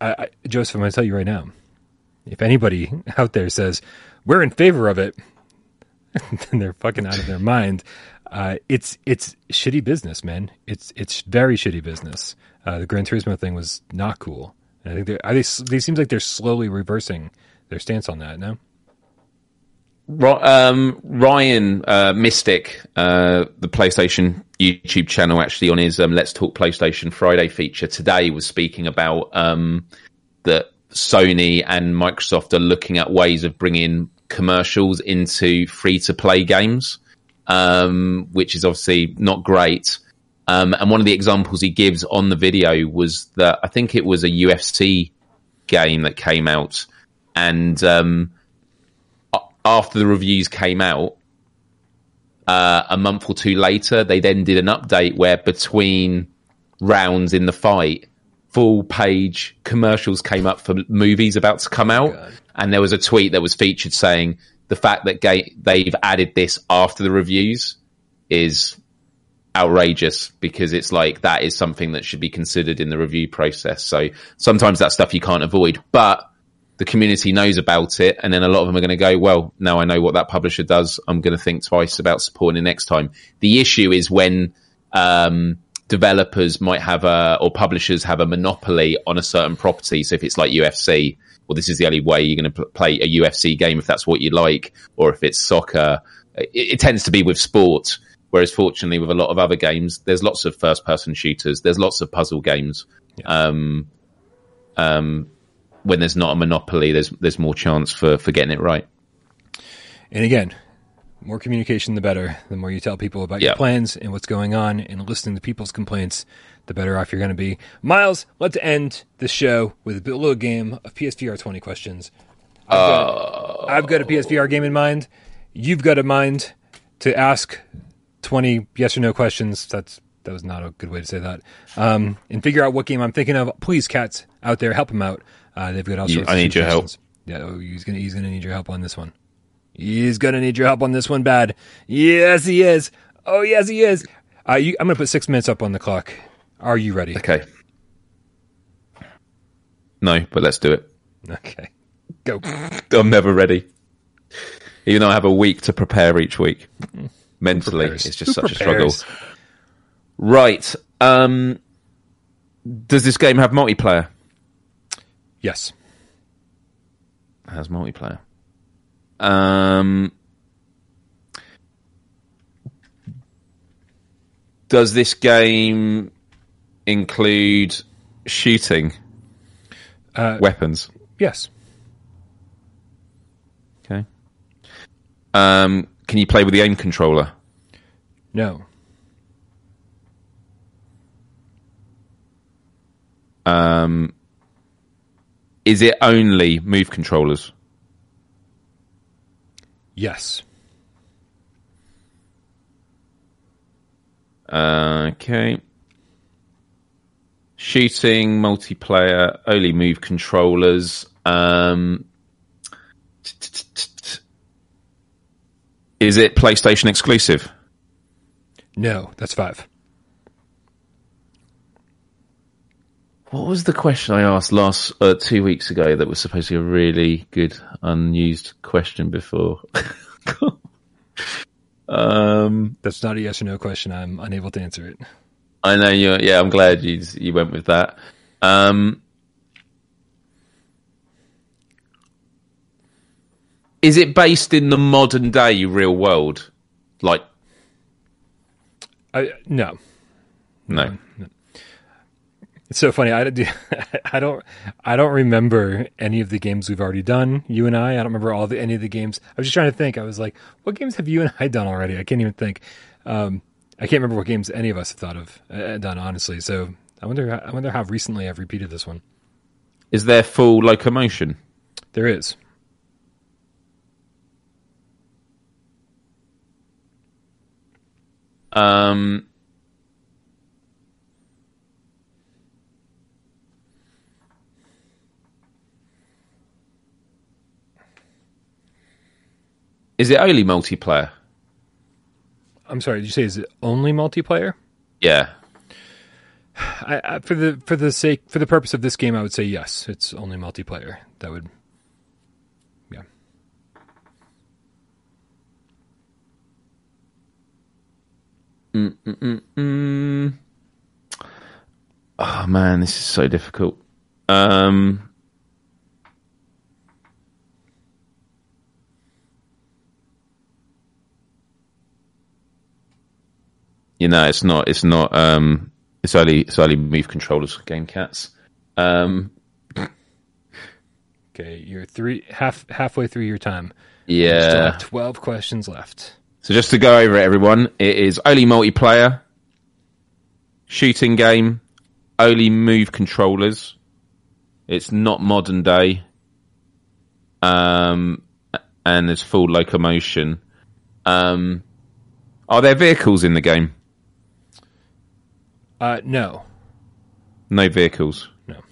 I, I, Joseph, I'm going to tell you right now. If anybody out there says we're in favor of it, then they're fucking out of their mind. Uh, it's it's shitty business, man. It's it's very shitty business. Uh, the Gran Turismo thing was not cool. And I think they they they seems like they're slowly reversing their stance on that. No. Um, Ryan uh, Mystic, uh, the PlayStation YouTube channel, actually on his um, Let's Talk PlayStation Friday feature today, was speaking about um, that Sony and Microsoft are looking at ways of bringing commercials into free to play games, um, which is obviously not great. Um, and one of the examples he gives on the video was that I think it was a UFC game that came out and um, after the reviews came out, uh, a month or two later, they then did an update where between rounds in the fight, full page commercials came up for movies about to come out. Oh and there was a tweet that was featured saying the fact that ga- they've added this after the reviews is outrageous because it's like that is something that should be considered in the review process. So sometimes that stuff you can't avoid, but the community knows about it, and then a lot of them are going to go, well, now I know what that publisher does. I'm going to think twice about supporting it next time. The issue is when um, developers might have a, or publishers have a monopoly on a certain property. So if it's like UFC, well, this is the only way you're going to play a UFC game if that's what you like, or if it's soccer. It, it tends to be with sport. Whereas, fortunately, with a lot of other games, there's lots of first-person shooters. There's lots of puzzle games. Yeah. Um, um, when there's not a monopoly, there's there's more chance for for getting it right. And again, more communication, the better. The more you tell people about your plans and what's going on, and listening to people's complaints, the better off you're going to be. Miles, let's end the show with a little game of PSVR 20 questions. I've got, I've got a PSVR game in mind. You've got a mind to ask 20 yes or no questions. That's that was not a good way to say that. Um, and figure out what game I'm thinking of. Please, cats out there, help them out. Uh, they've got all sorts. I need your help. Yeah, oh, he's gonna he's gonna need your help on this one. He's gonna need your help on this one, bad. Yes, he is. Oh, yes, he is. Uh, you, I'm gonna put six minutes up on the clock. Are you ready? Okay. No, but let's do it. Okay. Go. I'm never ready. Even though I have a week to prepare each week. Mentally, it's just Who such prepares? a struggle. Right. Um, does this game have multiplayer? Yes. Has multiplayer. Um, does this game include shooting uh, weapons? Yes. Okay. Um, can you play with the aim controller? No. Um, is it only move controllers? Yes. Okay. Shooting, multiplayer, only move controllers. Um, is it PlayStation exclusive? No, that's five. What was the question I asked last uh, two weeks ago that was supposed to be a really good unused question before? um, That's not a yes or no question. I'm unable to answer it. I know you. Yeah, I'm glad you you went with that. Um, is it based in the modern day real world? Like, I, no, no. no. It's so funny. I, do, I don't I don't remember any of the games we've already done. You and I. I don't remember all the any of the games. I was just trying to think. I was like, what games have you and I done already? I can't even think. Um, I can't remember what games any of us have thought of uh, done honestly. So I wonder. I wonder how recently I've repeated this one. Is there full locomotion? There is. Um, Is it only multiplayer? I'm sorry. Did you say is it only multiplayer? Yeah. I, I, for the for the sake for the purpose of this game, I would say yes. It's only multiplayer. That would, yeah. Mm-mm-mm. Oh man, this is so difficult. Um, you know, it's not. It's not. Um, it's only. It's only move controllers game cats. Um, okay, you're three half halfway through your time. Yeah, twelve questions left. So just to go over it, everyone, it is only multiplayer, shooting game, only move controllers. It's not modern day. Um, and there's full locomotion. Um, are there vehicles in the game? Uh, no. No vehicles. No.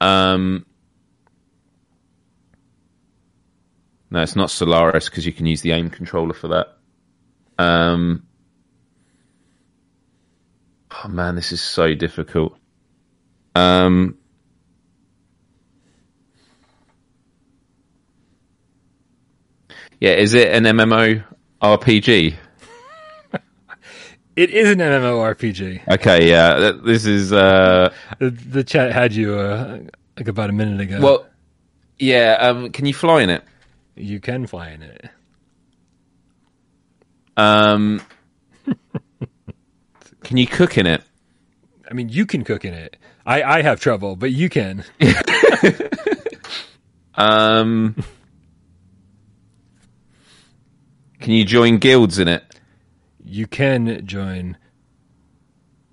Um. No, it's not Solaris because you can use the aim controller for that. Um. Oh man, this is so difficult. Um. Yeah, is it an MMO RPG? It is an MMORPG. Okay, yeah, this is. uh The, the chat had you uh, like about a minute ago. Well, yeah. Um, can you fly in it? you can fly in it. Um, can you cook in it? I mean, you can cook in it. I, I have trouble, but you can. Um, can you join guilds in it? You can join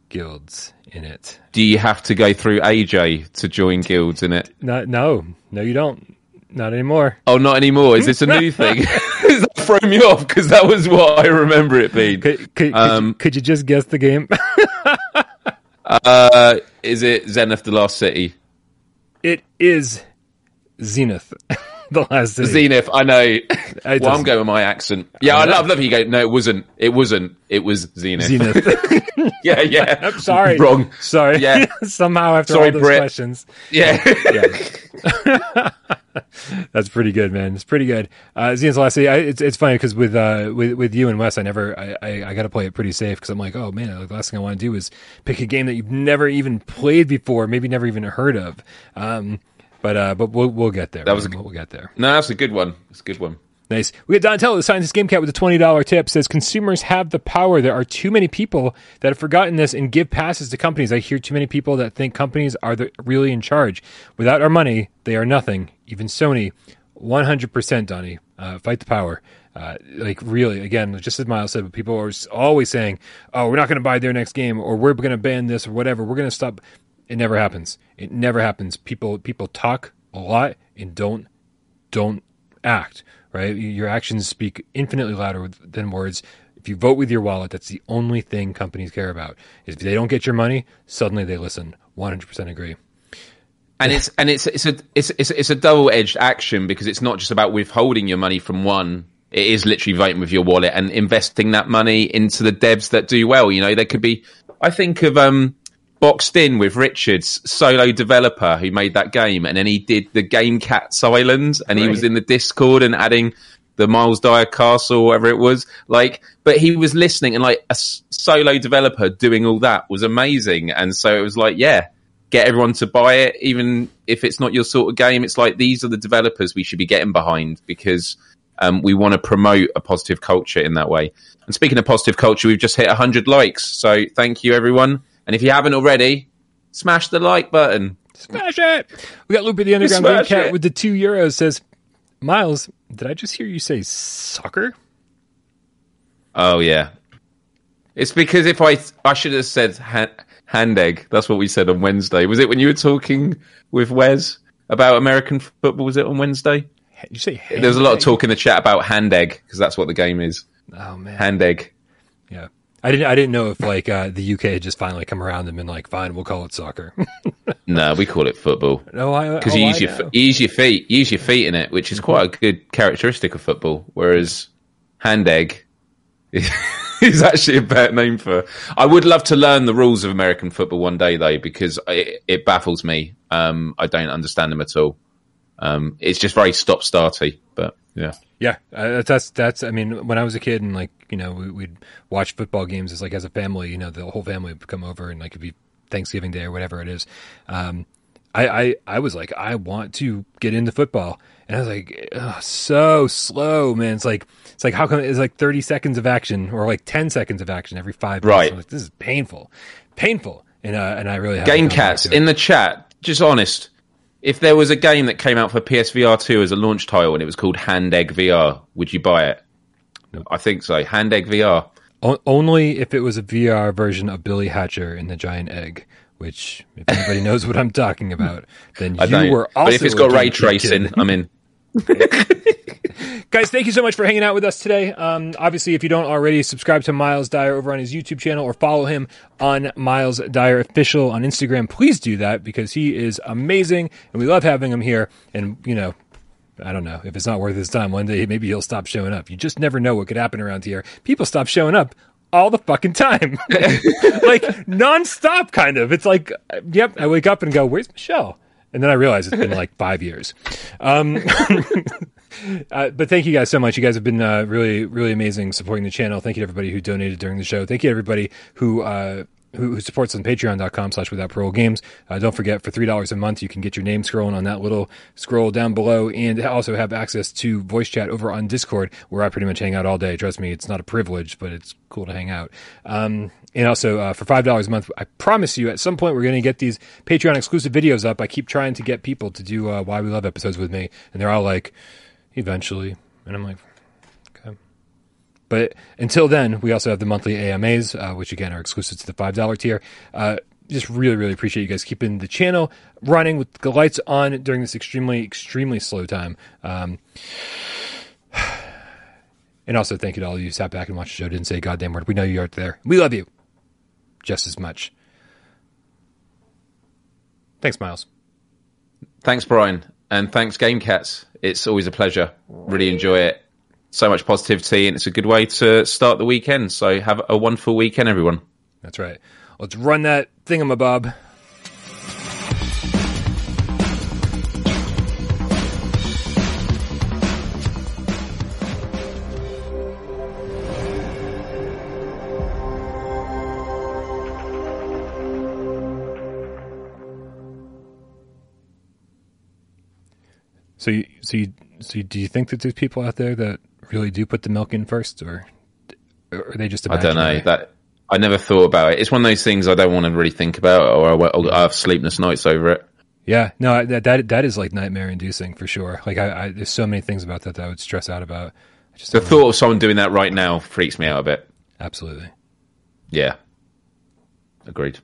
guilds in it. Do you have to go through AJ to join guilds in it? Not, no, no, you don't. Not anymore. Oh, not anymore. Is this a new thing? Does that throw me off? Because that was what I remember it being. Could, could, Um, could, you, could you just guess the game? Uh, is it Zenith the Last City? it is Zenith, the last city. Zenith, I know. well, I'm going with my accent. Yeah, I know. love, love you go. No, it wasn't. It wasn't. It was Zenith. Zenith. yeah, yeah. I'm sorry. Wrong. Sorry. Yeah. Somehow after Sorry, all those Brit. questions. Yeah. That's pretty good, man. It's pretty good. Uh, Zenith's Last City. I, it's it's funny because with uh with with you and Wes, I never I I, I got to play it pretty safe because I'm like, oh man, the last thing I want to do is pick a game that you've never even played before, maybe never even heard of. Um, but uh, but we'll we'll get there. That was a we'll, we'll get there. no, that's a good one. That's a good one. Nice. We got Donatello, the scientist game cat, with a twenty dollar tip. Says consumers have the power. There are too many people that have forgotten this and give passes to companies. I hear too many people that think companies are the, really in charge. Without our money, they are nothing. Even Sony, one hundred percent, Donnie. Uh, fight the power. Uh, like really, again, just as Miles said, but people are always saying, "Oh, we're not going to buy their next game, or we're going to ban this, or whatever. We're going to stop." It never happens. It never happens. People people talk a lot and don't don't act, right? Your actions speak infinitely louder than words. If you vote with your wallet, that's the only thing companies care about. If they don't get your money, suddenly they listen. 100% agree. and it's and it's it's a it's it's, it's a double edged action because it's not just about withholding your money from one. It is literally voting with your wallet and investing that money into the devs that do well. You know, there could be. I think of um, Boxed In with Richards, solo developer who made that game, and then he did the game Cats Island, and he was in the Discord and adding the Miles Dyer Castle, whatever it was. Like, but he was listening, and like a s- solo developer doing all that was amazing. And so it was like, yeah, get everyone to buy it, even if it's not your sort of game. It's like these are the developers we should be getting behind because um, we want to promote a positive culture in that way. And speaking of positive culture, we've just hit 100 likes. So thank you, everyone. And if you haven't already, smash the like button. Smash it! We got Loopy the Underground Cat it. with the two euros says, Miles, did I just hear you say soccer? Oh, yeah. It's because if I I should have said ha- hand egg. That's what we said on Wednesday. Was it when you were talking with Wes about American football? Was it on Wednesday? Did you say There was a lot of talk in the chat about hand egg because that's what the game is. Oh, man. Hand egg. yeah. I didn't, I didn't know if like uh, the UK had just finally come around and been like, fine, we'll call it soccer. No, we call it football no, I because oh, you I use your know. you use your feet, you use your feet in it, which is quite a good characteristic of football. Whereas hand egg is actually a bad name for. I would love to learn the rules of American football one day though, because it, it baffles me. Um, I don't understand them at all. Um, it's just very stop starty, but yeah. Yeah, uh, that's that's. I mean, when I was a kid and like you know we, we'd watch football games as like as a family, you know, the whole family would come over and like it'd be Thanksgiving Day or whatever it is. Um, I, I I was like, I want to get into football, and I was like, so slow, man. It's like it's like how come it's like thirty seconds of action or like ten seconds of action every five. minutes. Right. I'm like, this is painful, painful, and uh, and I really have Game Cats in the chat. Just honest. If there was a game that came out for PSVR two as a launch title and it was called Hand Egg VR, would you buy it? I think so. Hand Egg VR. O- only if it was a VR version of Billy Hatcher and the Giant Egg. Which, if anybody knows what I'm talking about, then you were also. but if it's got ray tracing. I'm in. Guys, thank you so much for hanging out with us today. Um, obviously, if you don't already, subscribe to Miles Dyer over on his YouTube channel or follow him on Miles Dyer Official on Instagram. Please do that because he is amazing and we love having him here. And, you know, I don't know if it's not worth his time. One day, maybe he'll stop showing up. You just never know what could happen around here. People stop showing up all the fucking time, like nonstop, kind of. It's like, yep, I wake up and go, "Where's Michelle?" And then I realize it's been like five years. Um, Uh, but thank you guys so much. You guys have been uh, really, really amazing supporting the channel. Thank you to everybody who donated during the show. Thank you everybody who uh, who, who supports on patreon.com slash without parole games. Uh, don't forget, for $3 a month, you can get your name scrolling on that little scroll down below and also have access to voice chat over on Discord, where I pretty much hang out all day. Trust me, it's not a privilege, but it's cool to hang out. Um, and also uh, for five dollars a month, I promise you, at some point we're going to get these Patreon exclusive videos up. I keep trying to get people to do uh, why we love episodes with me, and they're all like, eventually, and I'm like, okay. But until then, we also have the monthly AMAs, uh, which again are exclusive to the five dollar tier. Uh, just really, really appreciate you guys keeping the channel running with the lights on during this extremely, extremely slow time. Um, and also, thank you to all of you who sat back and watched the show, didn't say a goddamn word. We know you aren't there. We love you just as much. Thanks, Miles. Thanks, Brian. And thanks, Game Cats. It's always a pleasure. Really enjoy it. So much positivity, and it's a good way to start the weekend. So have a wonderful weekend, everyone. That's right. Let's run that thingamabob. So, you, so you, so you, do you think that there's people out there that really do put the milk in first, or, or are they just? I don't know that. I never thought about it. It's one of those things I don't want to really think about, or I, I have sleepless nights over it. Yeah, no, that that that is like nightmare inducing for sure. Like I, I, there's so many things about that that I would stress out about. Just the thought of someone doing that right now freaks me out a bit. Absolutely. Yeah. Agreed.